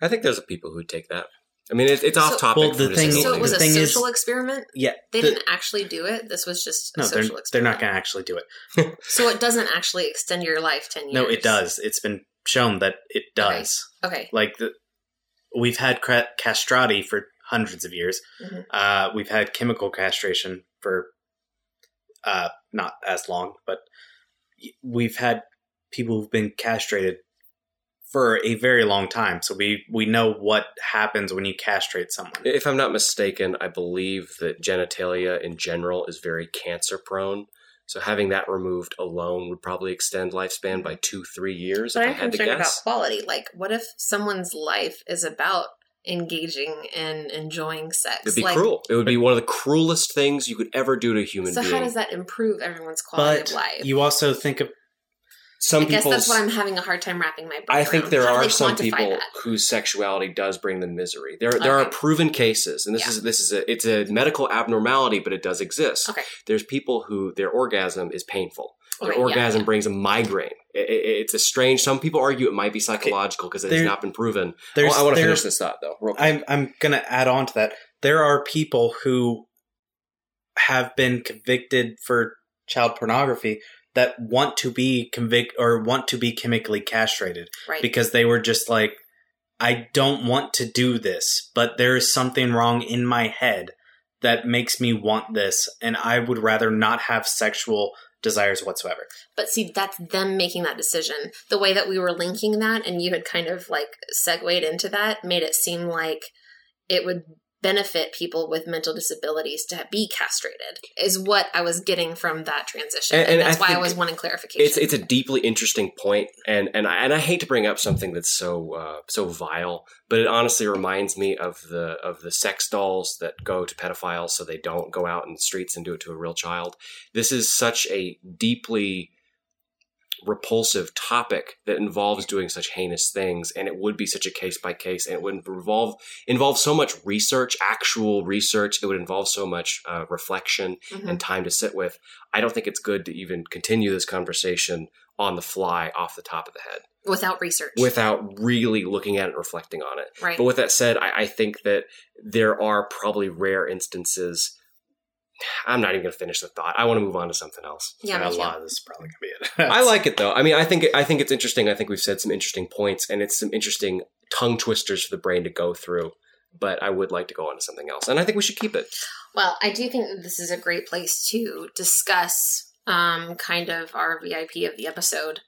I think there's people who take that. I mean, it, it's off So- topic. Well, the thing- So it was a thing is- social experiment. yeah They the- didn't actually do it. This was just a no they're, social they're not going to actually do it <laughs> So it doesn't actually extend your life ten years. no it does it's been shown that it does Okay. like the we've had castrati for hundreds of years Mhm. uh, we've had chemical castration for uh, not as long but we've had people who've been castrated for a very long time so we we know what happens when you castrate someone If I'm not mistaken, I believe that genitalia in general is very cancer prone. So having that removed alone would probably extend lifespan by two, three years. But if I I'm had to concerned about quality. Like, what if someone's life is about engaging and enjoying sex? It'd be like, cruel. It would be one of the cruelest things you could ever do to a human So being. how does that improve everyone's quality but of life? you also think of some I guess that's what I'm having a hard time wrapping my brain I think around. there How are some people that? whose sexuality does bring them misery. There, there are proven cases, and this Yeah. is this is a it's a medical abnormality, but it does exist. Okay. There's people who their orgasm is painful. Their orgasm yeah. brings a migraine. It- it- it's a strange. Some people argue it might be psychological because it has not been proven. there's I, want to finish this thought though. Real quick. I'm I'm gonna add on to that. There are people who have been convicted for child pornography that want to be convict or want to be chemically castrated Right. because they were just like, I don't want to do this, but there is something wrong in my head that makes me want this, and I would rather not have sexual desires whatsoever. But see, that's them making that decision. The way that we were linking that and you had kind of like segued into that made it seem like it would benefit people with mental disabilities to be castrated is what I was getting from that transition. And- And, and I that's why I was wanting clarification. It's it's a deeply interesting point, and and I, and I hate to bring up something that's so uh, so vile, but it honestly reminds me of the of the sex dolls that go to pedophiles so they don't go out in the streets and do it to a real child. This is such a deeply repulsive topic that involves doing such heinous things and it would be such a case by case and it would involve involve so much research actual research it would involve so much uh, reflection Mhm. and time to sit with. I don't think it's good to even continue this conversation on the fly off the top of the head without research. without really looking at it and reflecting on it. right. But with that said, I, I think that there are probably rare instances. I'm not even going to finish the thought. I want to move on to something else. yeah, And a too. lot of this is probably gonna be it. <laughs> I like it though. I mean, I think I think it's interesting. I think we've said some interesting points, and it's some interesting tongue twisters for the brain to go through. But I would like to go on to something else, and I think we should keep it. Well, I do think that this is a great place to discuss um, kind of our VIP of the episode,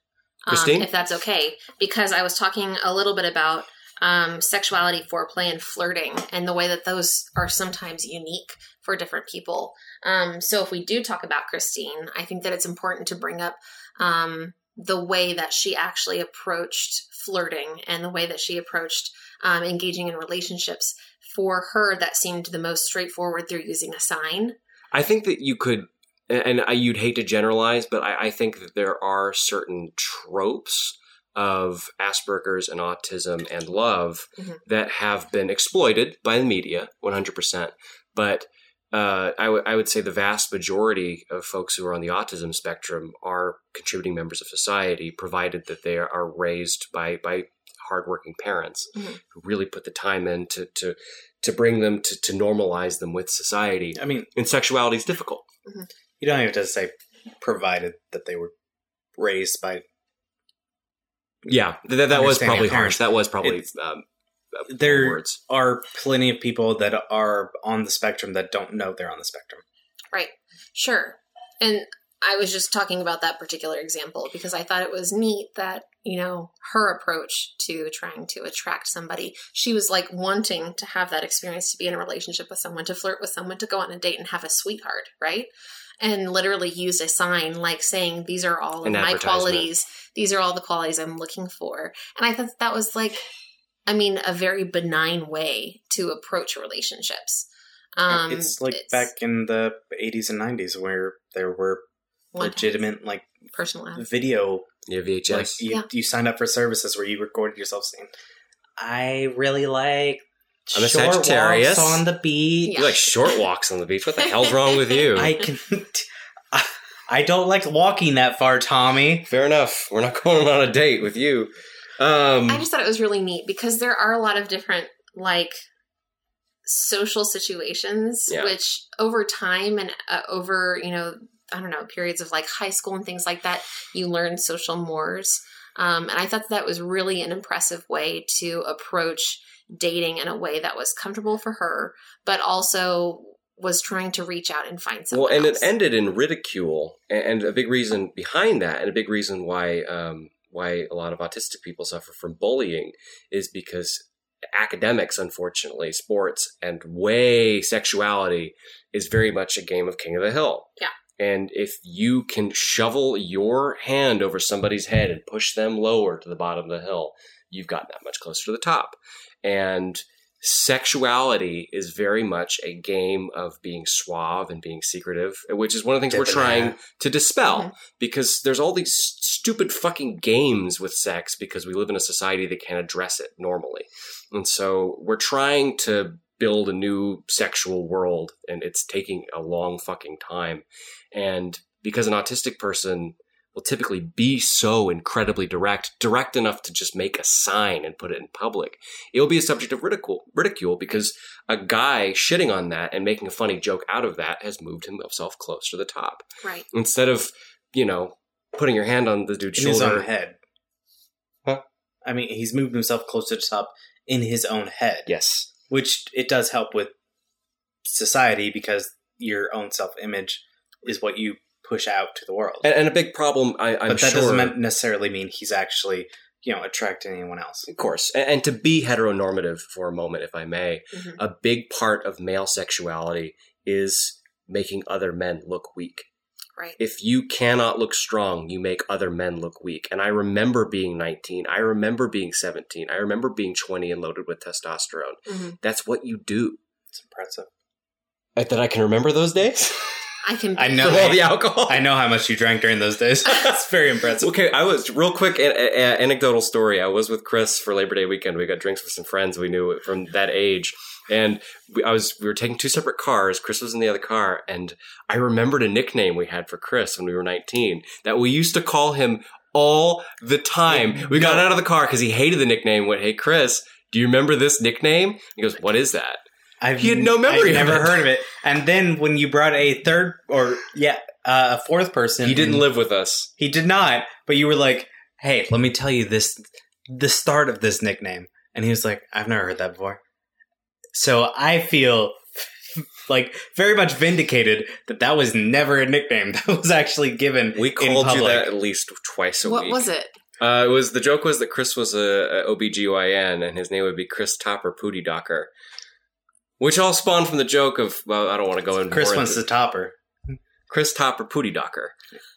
um, Christine? if that's okay, because I was talking a little bit about um, sexuality, foreplay, and flirting, and the way that those are sometimes unique for different people. Um, so, if we do talk about Christine, I think that it's important to bring up um, the way that she actually approached flirting and the way that she approached um, engaging in relationships. For her, that seemed the most straightforward through using a sign. I think that you could, and I, you'd hate to generalize, but I, I think that there are certain tropes of Asperger's and autism and love Mhm. that have been exploited by the media, 100%. But uh, I, w- I would say the vast majority of folks who are on the autism spectrum are contributing members of society, provided that they are raised by, by hardworking parents Mhm. who really put the time in to, to, to bring them to, to normalize them with society. I mean, And sexuality is difficult. you don't even have to say provided that they were raised by. Yeah, th- that, that was probably of parents. harsh. That was probably um, There words. are plenty of people that are on the spectrum that don't know they're on the spectrum. Right. Sure. And I was just talking about that particular example because I thought it was neat that, you know, her approach to trying to attract somebody, she was like wanting to have that experience to be in a relationship with someone, to flirt with someone, to go on a date and have a sweetheart, right? And literally use a sign like saying, these are all of An my qualities. These are all the qualities I'm looking for. And I thought that was like, I mean, a very benign way to approach relationships. Um, it's like back in the 80s and 90s where there were one legitimate like personal ads. video Yeah, like VHS. you, Yeah. you signed up for services where you recorded yourself saying i really like I'm a short Sagittarius." walks on the beach Yeah. You like short walks on the beach. What the hell's wrong with you? <laughs> i can <laughs> i don't like walking that far tommy Fair enough. We're not <laughs> going on a date with you. Um, I just thought it was really neat because there are a lot of different like social situations Yeah. which over time and uh, over you know i don't know periods of like high school and things like that you learn social mores um, and i thought that was really an impressive way to approach dating in a way that was comfortable for her but also was trying to reach out and find someone well, and else. it ended in ridicule, and a big reason behind that, and a big reason why um, why a lot of autistic people suffer from bullying is because academics, unfortunately, sports, and way sexuality is very much a game of king of the hill. Yeah. And if you can shovel your hand over somebody's head and push them lower to the bottom of the hill, you've gotten that much closer to the top. And sexuality is very much a game of being suave and being secretive, which is one of the things we're trying to dispel Mhm. because there's all these stupid fucking games with sex because we live in a society that can't address it normally. And so we're trying to build a new sexual world and it's taking a long fucking time. And because an autistic person will typically be so incredibly direct, direct enough to just make a sign and put it in public, it will be a subject of ridicule, ridicule because a guy shitting on that and making a funny joke out of that has moved himself close to the top. right Instead of, you know, putting your hand on the dude's in his shoulder. own head Huh? i mean he's moved himself close to the top in his own head Yes. which it does help with society because your own self image is what you push out to the world. And, and a big problem, I, I'm but that sure. doesn't necessarily mean he's actually you know attracting anyone else. Of course. And, and to be heteronormative for a moment, if I may, Mhm. a big part of male sexuality is making other men look weak. Right. If you cannot look strong, you make other men look weak. And I remember being 19. I remember being 17. I remember being 20 and loaded with testosterone. Mhm. That's what you do. It's impressive. I, that I can remember those days <laughs> I can. I know. all the alcohol. I know how much you drank during those days. <laughs> it's very impressive. Okay, I was real quick an, a, a- anecdotal story. I was with Chris for Labor Day weekend. We got drinks with some friends we knew from that age, and we, I was we were taking two separate cars. Chris was in the other car, and I remembered a nickname we had for Chris when we were nineteen that we used to call him all the time. We got out of the car because he hated the nickname. Went, hey Chris, do you remember this nickname? He goes, what is that? I've He had no memory I've of never it. heard of it. And then when you brought a third or yeah, uh, a fourth person, He didn't live with us. He did not. But you were like, "Hey, let me tell you this: the start of this nickname." And he was like, "I've never heard that before." So I feel <laughs> like very much vindicated that that was never a nickname <laughs> that was actually given. We in called you public. that at least twice a what week. What was it? Uh, it was the joke was that Chris was a, a OBGYN and his name would be Chris Topper Pooty Docker. Which all spawned from the joke of well, I don't want to go in Chris more wants the topper. Chris Topper Pooty Docker.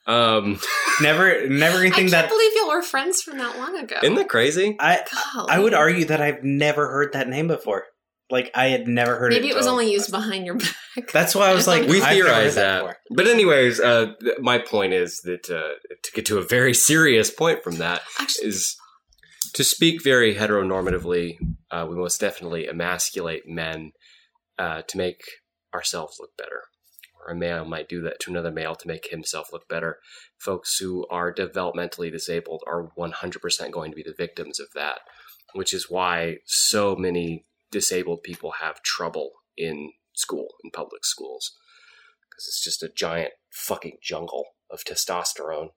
Um, <laughs> Never, never anything that I can't that believe y'all were friends from that long ago. isn't that crazy? I. Golly. I would argue that I've never heard that name before. Like I had never heard it. Maybe it was only used behind your back. That's why I was like, We I've never heard theorize that. before. But anyways, uh, th- my point is that uh, to get to a very serious point from that Actually, is to speak very heteronormatively, uh, we most definitely emasculate men uh, to make ourselves look better. Or a male might do that to another male to make himself look better. Folks who are developmentally disabled are 100% going to be the victims of that, which is why so many disabled people have trouble in school, in public schools. Because it's just a giant fucking jungle of testosterone.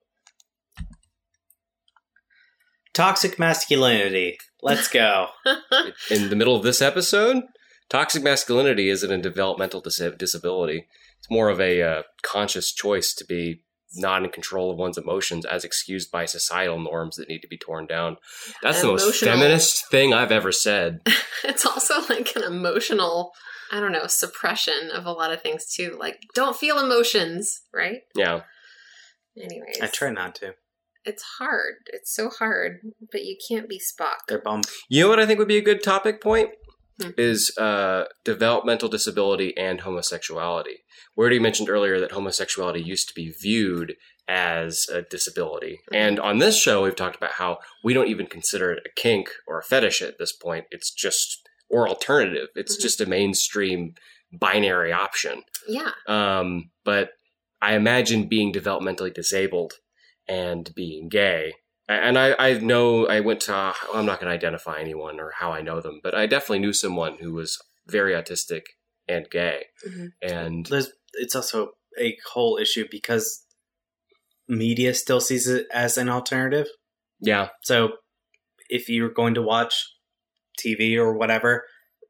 Toxic masculinity. Let's go. <laughs> in the middle of this episode, toxic masculinity isn't a developmental dis- disability. It's more of a uh, conscious choice to be not in control of one's emotions as excused by societal norms that need to be torn down. That's the most feminist thing I've ever said. <laughs> it's also like an emotional, I don't know, suppression of a lot of things too. Like, don't feel emotions, right? Yeah. Anyways, I try not to. It's hard. It's so hard, but you can't be Spock. They're bum. You know what I think would be a good topic point? Hmm. Is uh, developmental disability and homosexuality. We already mentioned earlier that homosexuality used to be viewed as a disability. Mhm. And on this show, we've talked about how we don't even consider it a kink or a fetish at this point. It's just, or alternative. It's Mhm. just a mainstream binary option. Yeah. Um, but I imagine being developmentally disabled and being gay. A- And I, I know I went to, uh, I'm not going to identify anyone or how I know them, but I definitely knew someone who was very autistic and gay. Mhm. And There's, it's also a whole issue because media still sees it as an alternative. yeah, So if you're going to watch TV or whatever,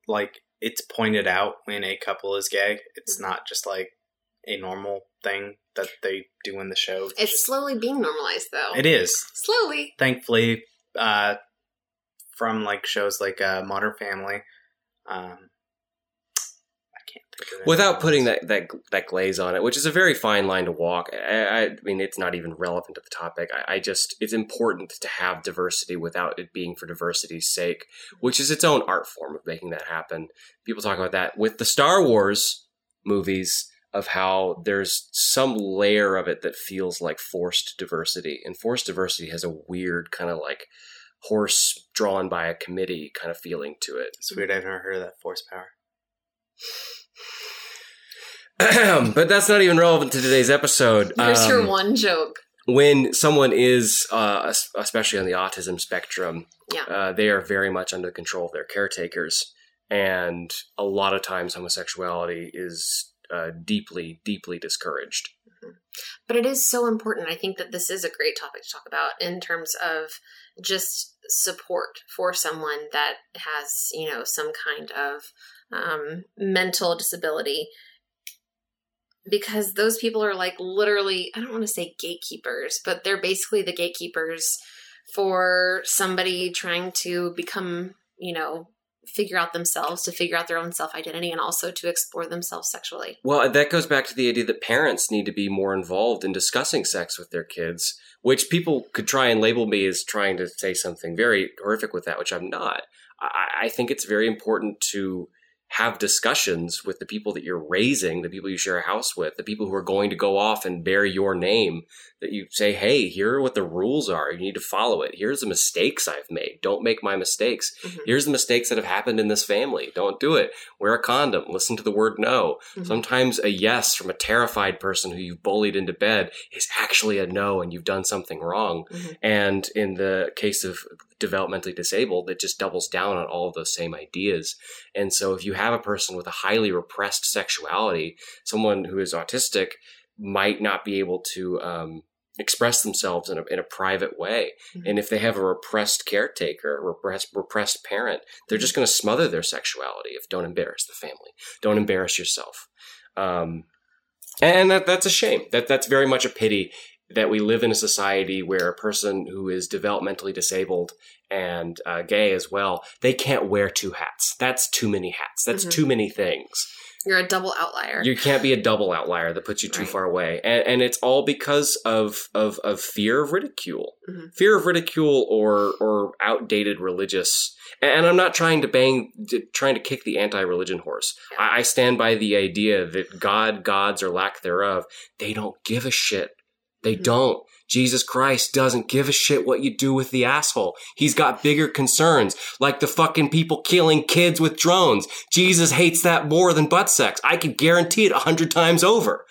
like it's pointed out when a couple is gay. It's Mhm. not just like a normal thing that they do in the show. It's just- slowly being normalized, though. it is. Slowly. Thankfully, uh, from like shows like uh, Modern Family. Um, I can't think of without putting that, that that glaze on it, which is a very fine line to walk. I, I mean, it's not even relevant to the topic. I, I just it's important to have diversity without it being for diversity's sake, which is its own art form of making that happen. People talk about that with the Star Wars movies of how there's some layer of it that feels like forced diversity, and forced diversity has a weird kind of like horse drawn by a committee kind of feeling to it. It's weird. I've never heard of that force power. <clears throat> but that's not even relevant to today's episode. Here's your Um, one joke. When someone is, uh, especially on the autism spectrum, Yeah. uh, they are very much under the control of their caretakers, and a lot of times homosexuality is uh, deeply, deeply discouraged. But it is so important. I think that this is a great topic to talk about in terms of just support for someone that has, you know, some kind of um, mental disability because those people are like literally, I don't want to say gatekeepers, but they're basically the gatekeepers for somebody trying to become, you know, figure out themselves, to figure out their own self identity, and also to explore themselves sexually. Well, that goes back to the idea that parents need to be more involved in discussing sex with their kids, which people could try and label me as trying to say something very horrific with that, which I'm not. I, I think it's very important to have discussions with the people that you're raising, the people you share a house with, the people who are going to go off and bear your name, that you say, hey, here are what the rules are. You need to follow it. Here's the mistakes I've made. Don't make my mistakes. Mm-hmm. Here's the mistakes that have happened in this family. Don't do it. Wear a condom. Listen to the word no. Mm-hmm. Sometimes a yes from a terrified person who you've bullied into bed is actually a no and you've done something wrong. Mm-hmm. And in the case of developmentally disabled, it just doubles down on all of those same ideas. And so if you have a person with a highly repressed sexuality, someone who is autistic might not be able to um, express themselves in a, in a private way. Mm-hmm. And if they have a repressed caretaker, a repressed, repressed parent, they're just going to smother their sexuality if don't embarrass the family. Don't embarrass yourself. Um, and that, that's a shame. That that's very much a pity that we live in a society where a person who is developmentally disabled and uh, gay as well, they can't wear two hats. That's too many hats. That's mm-hmm. too many things. You're a double outlier. You can't be a double outlier that puts you too right. far away, and, and it's all because of of, of fear of ridicule, mm-hmm. fear of ridicule, or or outdated religious. And I'm not trying to bang, trying to kick the anti-religion horse. I, I stand by the idea that God, gods, or lack thereof, they don't give a shit they mm-hmm. don't. Jesus Christ doesn't give a shit what you do with the asshole. He's got bigger concerns, like the fucking people killing kids with drones. Jesus hates that more than butt sex. I can guarantee it a hundred times over.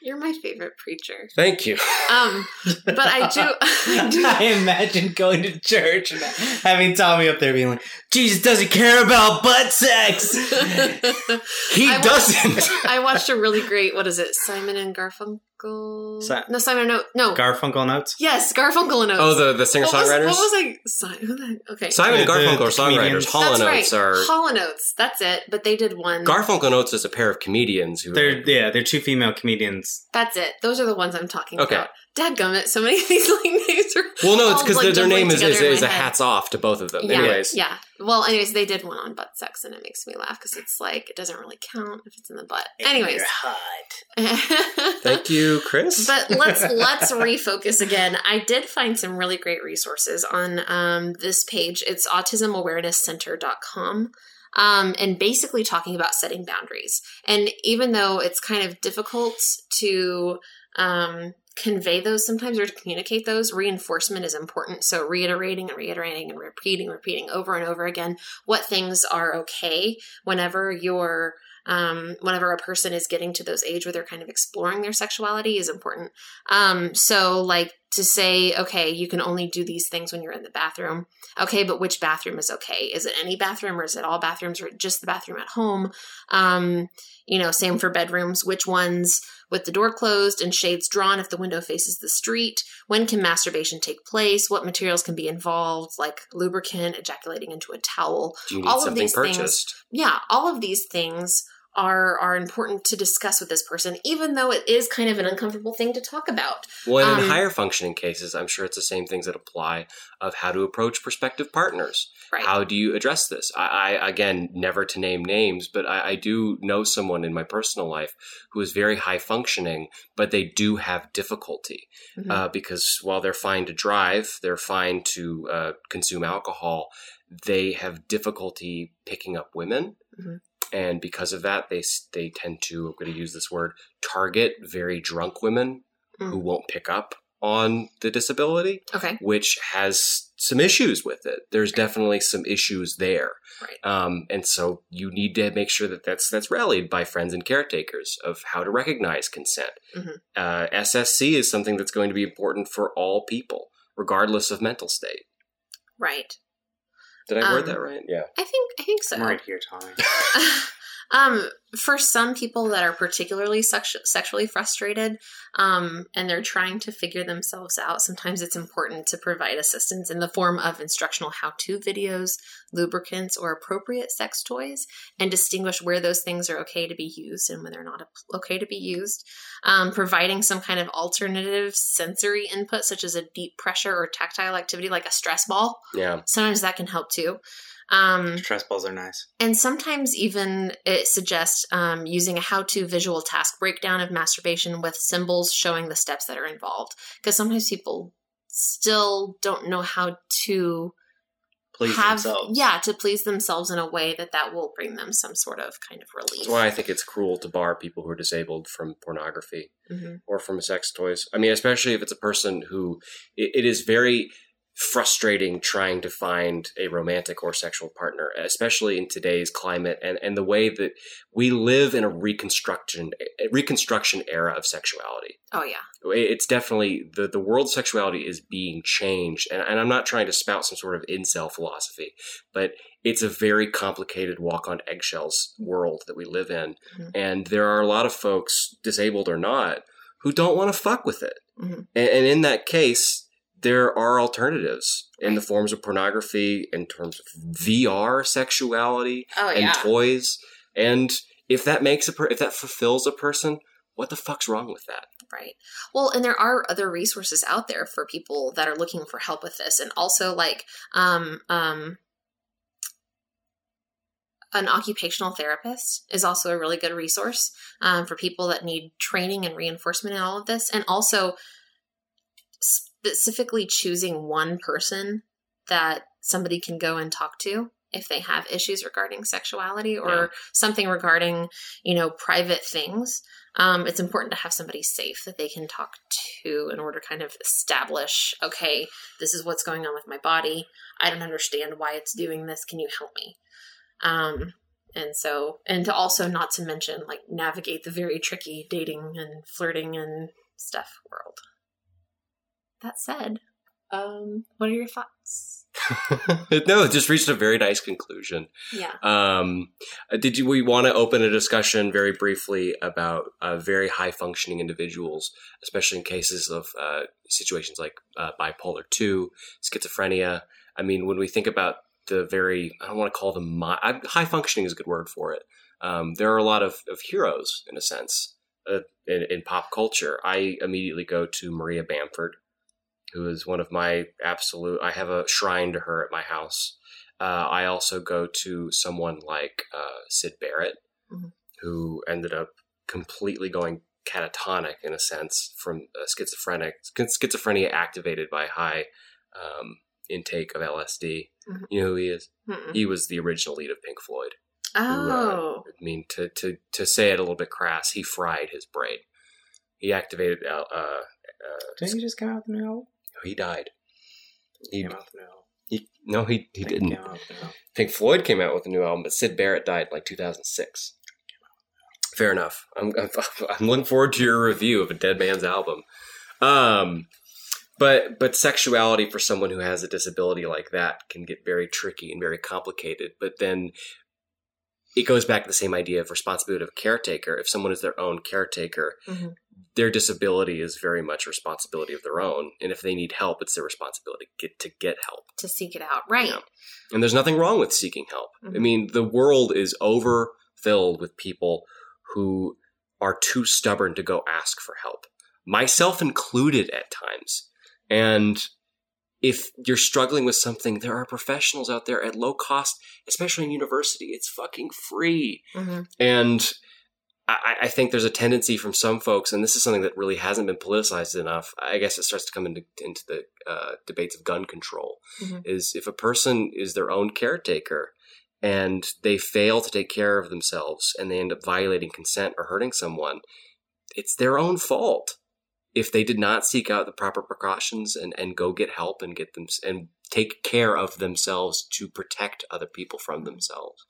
You're my favorite preacher. Thank you. Um, but I do, <laughs> I do. <laughs> I imagine going to church and having Tommy up there being like, "Jesus doesn't care about butt sex." <laughs> he I doesn't. Watched, <laughs> I watched a really great. What is it? Simon and Garfunkel. Si- no, Simon. No, no. Garfunkel notes. Yes, Garfunkel notes. Oh, the the singer songwriters. What, was I? Simon. Okay. Simon and Garfunkel are songwriters. Hall and Oates right. are Hall and Oates. That's it. But they did one. Garfunkel and Oates is a pair of comedians who. They're are, yeah, they're two female comedians. That's it. Those are the ones I'm talking okay. about. Dadgummit, so many of these <laughs> like names are. Well, no, it's because like, their, name is, is, is a hats off to both of them. Yeah, anyways, yeah. Well, anyways, they did one on butt sex, and it makes me laugh because it's like it doesn't really count if it's in the butt. And anyways, hot. <laughs> Thank you, Chris. But let's <laughs> let's refocus again. I did find some really great resources on um, this page. It's autismawarenesscenter.com. Um, and basically talking about setting boundaries. And even though it's kind of difficult to um, convey those sometimes or to communicate those, reinforcement is important. So reiterating and reiterating and repeating, repeating over and over again what things are okay whenever you're um, whenever a person is getting to those age where they're kind of exploring their sexuality is important. Um, so like to say, okay, you can only do these things when you're in the bathroom. Okay, but which bathroom is okay? Is it any bathroom or is it all bathrooms or just the bathroom at home? Um, you know, same for bedrooms. Which ones with the door closed and shades drawn if the window faces the street? When can masturbation take place? What materials can be involved, like lubricant, ejaculating into a towel? all of these purchased? things. Yeah, all of these things are are important to discuss with this person, even though it is kind of an uncomfortable thing to talk about. Well, um, in higher functioning cases, I'm sure it's the same things that apply of how to approach prospective partners. Right. How do you address this? I, I again, never to name names, but I, I, do know someone in my personal life who is very high functioning, but they do have difficulty mm-hmm. uh, because while they're fine to drive, they're fine to uh, consume alcohol. They have difficulty picking up women. Mm-hmm and because of that, they they tend to I'm going to use this word target very drunk women mm. who won't pick up on the disability. Okay, which has some issues with it. There's definitely some issues there, right? Um, and so you need to make sure that that's that's rallied by friends and caretakers of how to recognize consent. Mm-hmm. Uh, SSC is something that's going to be important for all people, regardless of mental state. Right. Did I um, word that right? Yeah. I think I think so. I'm right here, Tommy. <laughs> <laughs> um, for some people that are particularly sexu- sexually frustrated um, and they're trying to figure themselves out, sometimes it's important to provide assistance in the form of instructional how to videos, lubricants, or appropriate sex toys, and distinguish where those things are okay to be used and when they're not okay to be used. Um, providing some kind of alternative sensory input, such as a deep pressure or tactile activity like a stress ball. Yeah. Sometimes that can help too. Um, Stress balls are nice. and sometimes even it suggests um, using a how to visual task breakdown of masturbation with symbols showing the steps that are involved. Because sometimes people still don't know how to Please have, themselves. yeah, to please themselves in a way that that will bring them some sort of kind of relief. That's why I think it's cruel to bar people who are disabled from pornography Mhm. or from sex toys. I mean, especially if it's a person who it, it is very frustrating trying to find a romantic or sexual partner, especially in today's climate and, and the way that we live in a reconstruction reconstruction era of sexuality. Oh yeah, It's definitely the, the world's sexuality is being changed. And, and I'm not trying to spout some sort of incel philosophy, but it's a very complicated walk on eggshells world that we live in. Mhm. And there are a lot of folks, disabled or not, who don't want to fuck with it. Mhm. And, and in that case, there are alternatives in the forms of pornography, in terms of VR sexuality, oh and yeah. toys. And if that makes a per- if that fulfills a person, what the fuck's wrong with that? Right. Well, and there are other resources out there for people that are looking for help with this, and also like um um an occupational therapist is also a really good resource um, for people that need training and reinforcement in all of this, and also specifically choosing one person that somebody can go and talk to if they have issues regarding sexuality or Yeah. something regarding you know private things um, it's important to have somebody safe that they can talk to in order to kind of establish okay this is what's going on with my body. I don't understand why it's doing this. Can you help me? Um, and so and to also not to mention like navigate the very tricky dating and flirting and stuff world that said um, what are your thoughts <laughs> no, it just reached a very nice conclusion. yeah Um, uh, did you? We want to open a discussion very briefly about uh, very high functioning individuals, especially in cases of uh, situations like uh, bipolar two, schizophrenia. I mean, when we think about the very, I don't want to call them I, high functioning is a good word for it. Um, there are a lot of, of heroes in a sense uh, in, in pop culture. I immediately go to Maria Bamford, who is one of my absolute. I have a shrine to her at my house. Uh, I also go to someone like uh, Syd Barrett, Mhm. who ended up completely going catatonic in a sense from uh, schizophrenic schizophrenia activated by high um, intake of LSD. Mhm. You know who he is? Mm-mm. He was the original lead of Pink Floyd. who, uh, oh I mean, to, to, to say it a little bit crass, he fried his brain. He activated. Uh, uh, Didn't he just come out with the new album? He died. He, Came out with the new album. he no, he he didn't. out new. Pink Floyd came out with a new album, but Syd Barrett died in like 2006. Fair enough. I'm, I'm, <laughs> I'm looking forward to your review of a dead man's album. Um, but but sexuality for someone who has a disability like that can get very tricky and very complicated. But then it goes back to the same idea of responsibility of a caretaker. If someone is their own caretaker, Mhm. their disability is very much a responsibility of their own. And if they need help, it's their responsibility to get, to get help. to seek it out right. And there's nothing wrong with seeking help. I Mhm. mean, the world is overfilled with people who are too stubborn to go ask for help, myself included at times. And if you're struggling with something, there are professionals out there at low cost, especially in university. It's fucking free. hmm And I, I think there's a tendency from some folks, and this is something that really hasn't been politicized enough. I guess it starts to come into into the uh, debates of gun control. Mhm. Is if a person is their own caretaker and they fail to take care of themselves and they end up violating consent or hurting someone, it's their own fault if they did not seek out the proper precautions and, and go get help and get them and take care of themselves to protect other people from themselves.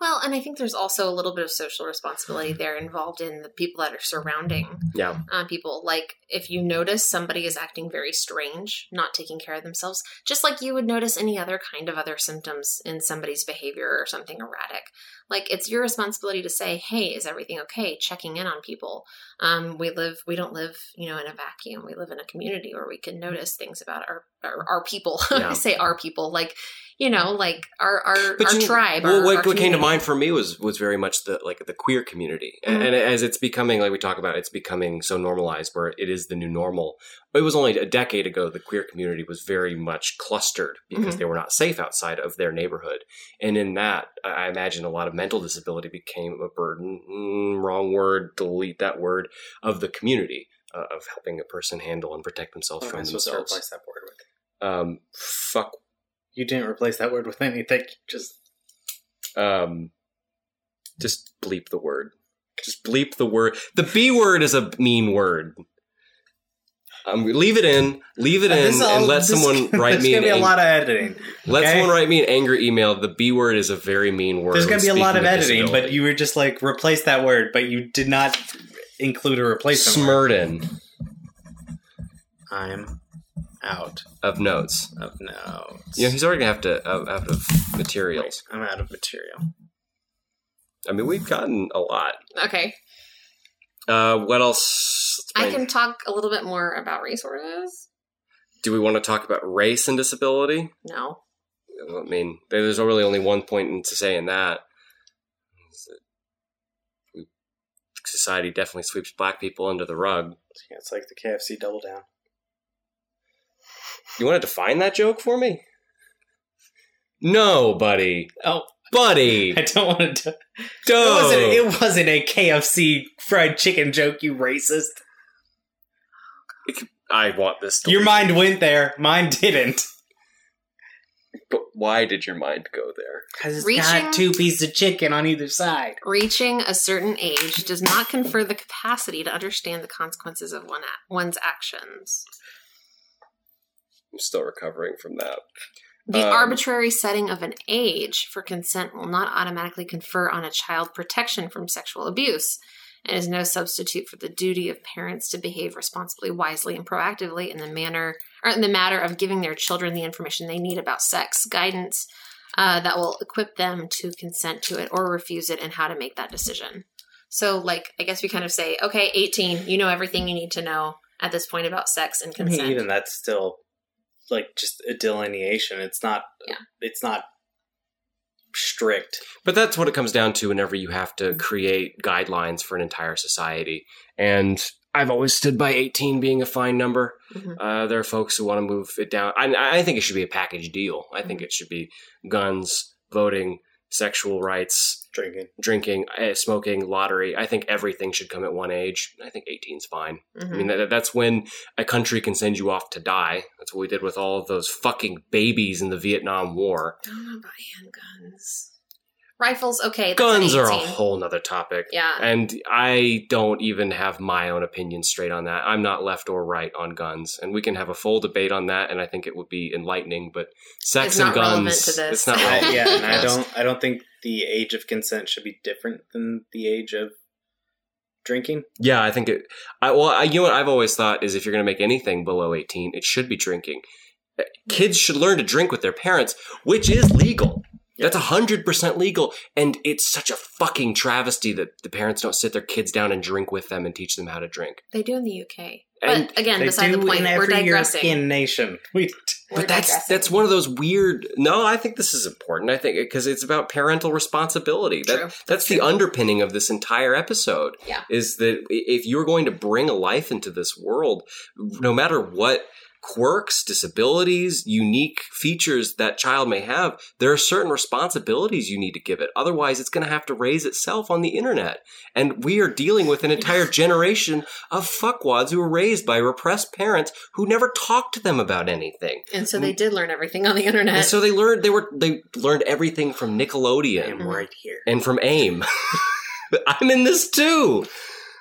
Well, and I think there's also a little bit of social responsibility there involved in the people that are surrounding Yeah. uh, people. Like, if you notice somebody is acting very strange, not taking care of themselves, just like you would notice any other kind of other symptoms in somebody's behavior or something erratic. Like, it's your responsibility to say, "Hey, is everything okay?" Checking in on people. Um, we live, we don't live, you know, in a vacuum. We live in a community where we can notice things about our our, our people. <laughs> Yeah. I say our people, like you know, like our our, But our you- tribe. Well, our, what, our what came to mind for me was was very much the like the queer community, Mhm. and as it's becoming like we talk about, it's becoming so normalized where it is the new normal. It was only a decade ago the queer community was very much clustered because Mhm. they were not safe outside of their neighborhood, and in that, I imagine a lot of mental disability became a burden. Mm, wrong word. Delete that word of the community uh, of helping a person handle and protect themselves What from themselves. replace that word with? Um, fuck. You didn't replace that word with anything. Just um just bleep the word just bleep the word the b word is a mean word um, leave it in leave it in all- and let this- someone <laughs> write There's me gonna an be a ang- lot of editing. let okay? someone write me an angry email the b word is a very mean word There's gonna be a lot of speaking editing, but you were just like replace that word, but you did not include a replacement. smurden I'm out of notes of notes. you know he's already gonna have to uh, out of materials I'm out of material. i mean we've gotten a lot Okay, uh what else I can talk a little bit more about resources. do we want to talk about race and disability No. I mean, there's really only one point to say in that. is that Society definitely sweeps black people under the rug. Yeah, it's like the KFC double down. You want to define that joke for me? No, buddy. Oh, Buddy. <laughs> I don't want to. It Don't. wasn't. It wasn't a KFC fried chicken joke. You racist. I want this to Your mind went there. Mine didn't. But why did your mind go there? Because it's Reaching- got two pieces of chicken on either side. Reaching a certain age does not confer the capacity to understand the consequences of one a- one's actions. I'm still recovering from that. The Um, arbitrary setting of an age for consent will not automatically confer on a child protection from sexual abuse and is no substitute for the duty of parents to behave responsibly, wisely, and proactively in the manner or in the matter of giving their children the information they need about sex, guidance uh, that will equip them to consent to it or refuse it, and how to make that decision. So, like, I guess we kind of say, okay, 18, you know everything you need to know at this point about sex and I mean, consent. even that's still like just a delineation. It's not. Yeah. It's not strict. But that's what it comes down to whenever you have to create guidelines for an entire society. And I've always stood by 18 being a fine number. Mhm. Uh, there are folks who want to move it down. I, I think it should be a package deal. I think it should be guns, voting, sexual rights, Drinking. drinking, eh, smoking, lottery. I think everything should come at one age. I think 18 is fine. Mhm. I mean, that, that's when a country can send you off to die. That's what we did with all of those fucking babies in the Vietnam War. I don't know about handguns. Rifles, okay. That's Guns are a whole nother topic. Yeah. And I don't even have my own opinion straight on that. I'm not left or right on guns. And we can have a full debate on that, and I think it would be enlightening. But sex It's and not relevant guns, to this. it's not I, <laughs> relevant. yeah, and I don't. I don't think the age of consent should be different than the age of drinking. Yeah, I think it. I, well, I, you know what I've always thought is if you're going to make anything below 18, it should be drinking. Uh, Kids should learn to drink with their parents, which is legal. That's hundred percent legal, and it's such a fucking travesty that the parents don't sit their kids down and drink with them and teach them how to drink. They do in the UK. And but again, beside the point, in we're digressing. European nation. <laughs> We We're but that's digressing. that's one of those weird. No, I think this is important. I think because it's about parental responsibility. True. That that's the underpinning of this entire episode. Yeah. is that if you're going to bring a life into this world, no matter what quirks, disabilities, unique features that child may have, there are certain responsibilities you need to give it. Otherwise, it's going to have to raise itself on the internet. And we are dealing with an entire <laughs> generation of fuckwads who were raised by repressed parents who never talked to them about anything. and so they did learn everything on the internet. And so they learned they were they learned everything from Nickelodeon am right here. and from AIM. <laughs> I'm in this too.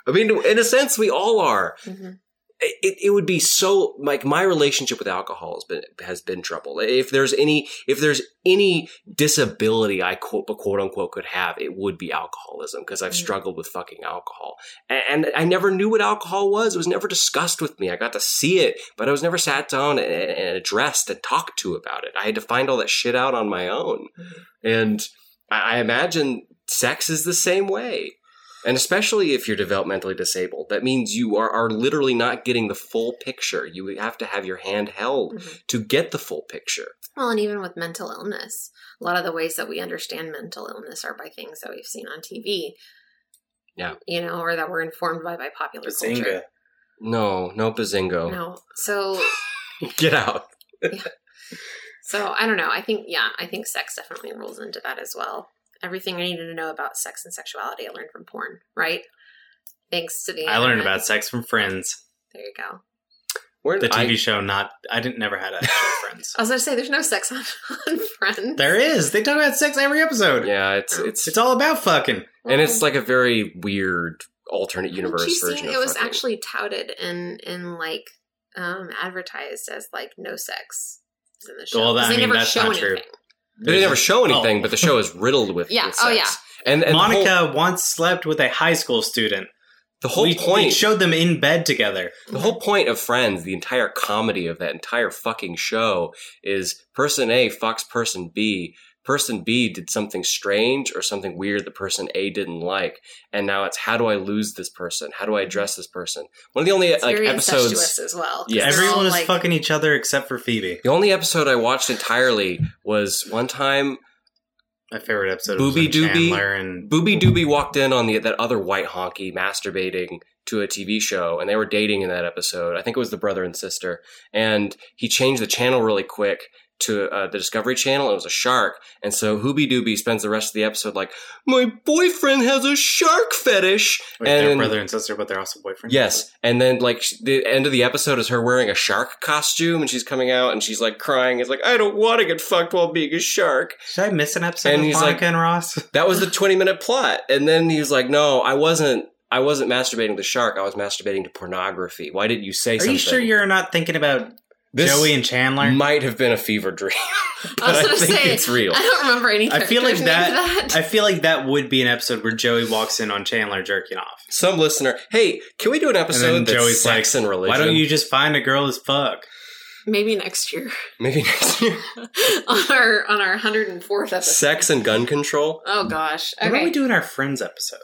I mean, in a sense, we all are. Mhm. It, it would be so like my relationship with alcohol has been has been troubled. If there's any if there's any disability I quote quote unquote could have, it would be alcoholism because I've Mhm. struggled with fucking alcohol, and, and I never knew what alcohol was. It was never discussed with me. I got to see it, but I was never sat down and, and addressed and talked to about it. I had to find all that shit out on my own, Mhm. and I, I imagine sex is the same way. And especially if you're developmentally disabled, that means you are, are literally not getting the full picture. You have to have your hand held Mhm. to get the full picture. Well, and even with mental illness, a lot of the ways that we understand mental illness are by things that we've seen on TV. Yeah. You know, or that we're informed by by popular Bazinga. culture. No, no bazingo. No. So <laughs> Get out. <laughs> so I don't know. I think yeah, I think sex definitely rolls into that as well. Everything I needed to know about sex and sexuality I learned from porn, right? Thanks to the I learned internet. about sex from Friends, There you go. Where the TV I, show. Not I didn't never had actual <laughs> Friends. I was gonna say there's no sex on, <laughs> on Friends. There is. They talk about sex every episode. yeah, it's it's It's all about fucking. and it's like a very weird alternate universe version. seen, of it was fucking- actually touted and and like um advertised as like no sex in the show. Well, 'Cause I they mean, never that's show not true. Anything. They never show Oh. anything, but the show is riddled with <laughs> Yeah, with oh, sex. yeah. And, and Monica whole, once slept with a high school student. the whole we, point we showed them in bed together. The whole point of Friends, the entire comedy of that entire fucking show is person A fucks person B. Person B did something strange or something weird that person A didn't like. And now it's how do I lose this person? How do I address this person? One of the only It's like very episodes incestuous as well. 'cause Yeah. they're Everyone is like, fucking each other except for Phoebe. the only episode I watched entirely was one time My favorite episode Booby was Doobie. Chandler and Booby Doobie walked in on the that other white honky masturbating to a TV show, and they were dating in that episode. I think it was the brother and sister, and he changed the channel really quick to uh, the Discovery Channel. It was a shark, and so Hooby Dooby spends the rest of the episode like, "My boyfriend has a shark fetish," Wait, they're and brother and sister, but they're also boyfriend. Yes, and then like the end of the episode is her wearing a shark costume, and she's coming out and she's like crying. It's like I don't want to get fucked while being a shark. Should I miss an episode And of he's Monica like- and Ross? <laughs> That was the 20 minute plot. And then he's like, no, I wasn't, I wasn't masturbating to the shark. I was masturbating to pornography. Why didn't you say Are something? you sure you're not thinking about This Joey and Chandler? might have been a fever dream. <laughs> but I was gonna think say, it's real. I don't remember any. I feel like characters that- I feel like that would be an episode where Joey walks in on Chandler jerking off. Some listener, hey, can we do an episode then that's Joey's sex and religion? Why don't you just find a girl as fuck? Maybe next year Maybe next year. <laughs> on our on our 104th episode. sex and gun control? Oh gosh. What are we Okay. doing our friends episode?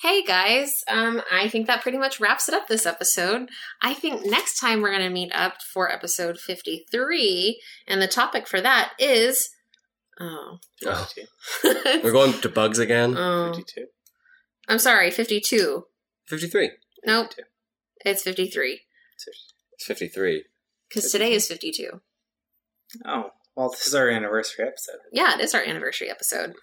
Hey guys, um, I think that pretty much wraps it up this episode. I think next time we're gonna meet up for episode 53, and the topic for that is oh, Oh, <laughs> we're going to bugs again? oh. 52. I'm sorry, 52. 53. Nope, 52. it's 53 It's 53. because today is 52. Oh, well, this is our anniversary episode. Yeah, it is our anniversary episode.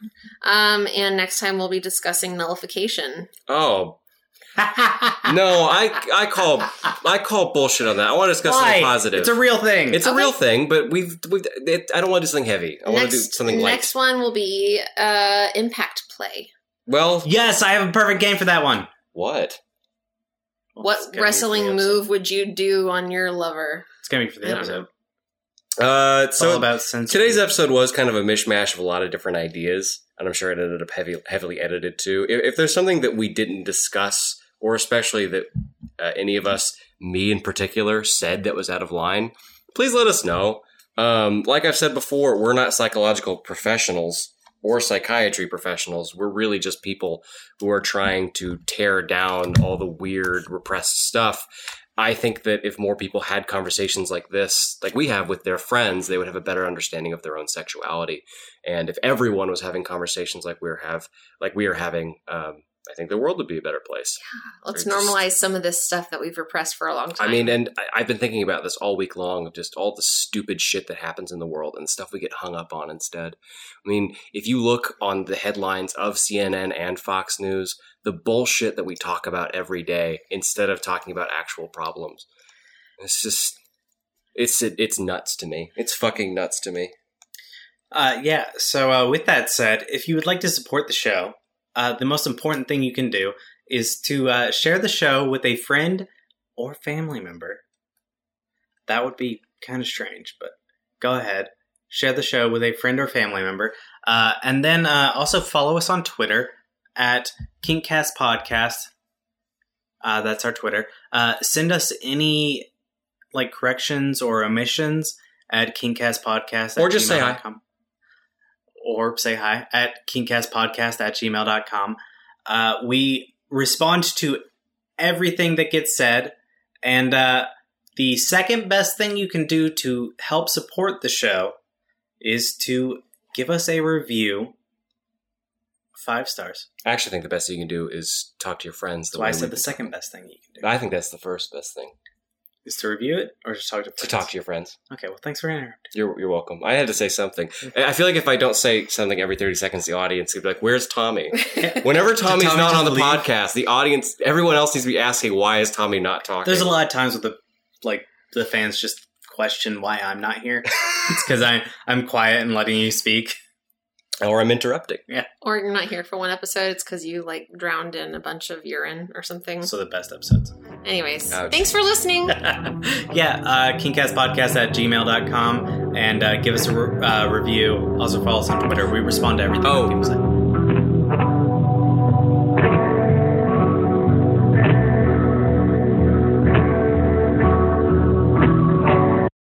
Um, and next time we'll be discussing nullification. Oh, <laughs> no, I I call I call bullshit on that. I want to discuss Why? something positive. It's a real thing. It's a real thing, but we've, we've it, I don't want to do something heavy. I want to do next, something light. next one will be uh, impact play. Well, yes, I have a perfect game for that one. what? Well, what gonna be for wrestling move would you do on your lover? It's gonna be for the don't episode. Uh, all so about today's episode was kind of a mishmash of a lot of different ideas, and I'm sure it ended up heavy, heavily edited too. If, if there's something that we didn't discuss, or especially that uh, any of us, me in particular, said that was out of line, please let us know. Um, like I've said before, we're not psychological professionals or psychiatry professionals. We're really just people who are trying to tear down all the weird, repressed stuff. I think that if more people had conversations like this, like we have with their friends, they would have a better understanding of their own sexuality. And if everyone was having conversations like we're have, like we are having, um, I think the world would be a better place. Yeah, Let's just- normalize some of this stuff that we've repressed for a long time. I mean, and I, I've been thinking about this all week long of just all the stupid shit that happens in the world and stuff we get hung up on instead. I mean, if you look on the headlines of CNN and Fox News, the bullshit that we talk about every day instead of talking about actual problems, it's just, it's it's nuts to me. It's fucking nuts to me. Uh, yeah. So uh, with that said, if you would like to support the show, uh, the most important thing you can do is to uh, share the show with a friend or family member. That would be kind of strange, but go ahead. Share the show with a friend or family member. Uh, and then uh, also follow us on Twitter at Kinkcast Podcast. Uh, that's our Twitter. Uh, send us any like corrections or omissions at Kinkcast Podcast Or just say hi. Or say hi at kinkcastpodcast at gmail.com. Uh, we respond to everything that gets said. And uh, the second best thing you can do to help support the show is to give us a review. Five stars. I actually think the best thing you can do is talk to your friends. That's why I said the second best thing you can do I think that's the first best thing is to review it or just talk to to talk to your friends. Okay, well, thanks for interrupting. You're you're welcome. I had to say something. I I feel like if I don't say something every thirty seconds, the audience would be like, "Where's Tommy?" <laughs> Whenever Tommy's Tommy not on the leave? podcast, the audience, everyone else needs to be asking, "Why is Tommy not talking?" There's a lot of times with the like the fans just question why I'm not here. <laughs> it's because I I'm quiet and letting you speak. Or I'm interrupting. Yeah. Or you're not here for one episode. It's because you like drowned in a bunch of urine or something. So the best episodes. Anyways, Ouch. thanks for listening. <laughs> yeah, uh, KinkCastPodcast at gmail.com and uh, give us a re- uh, review. Also follow us on Twitter. We respond to everything Oh. that people say.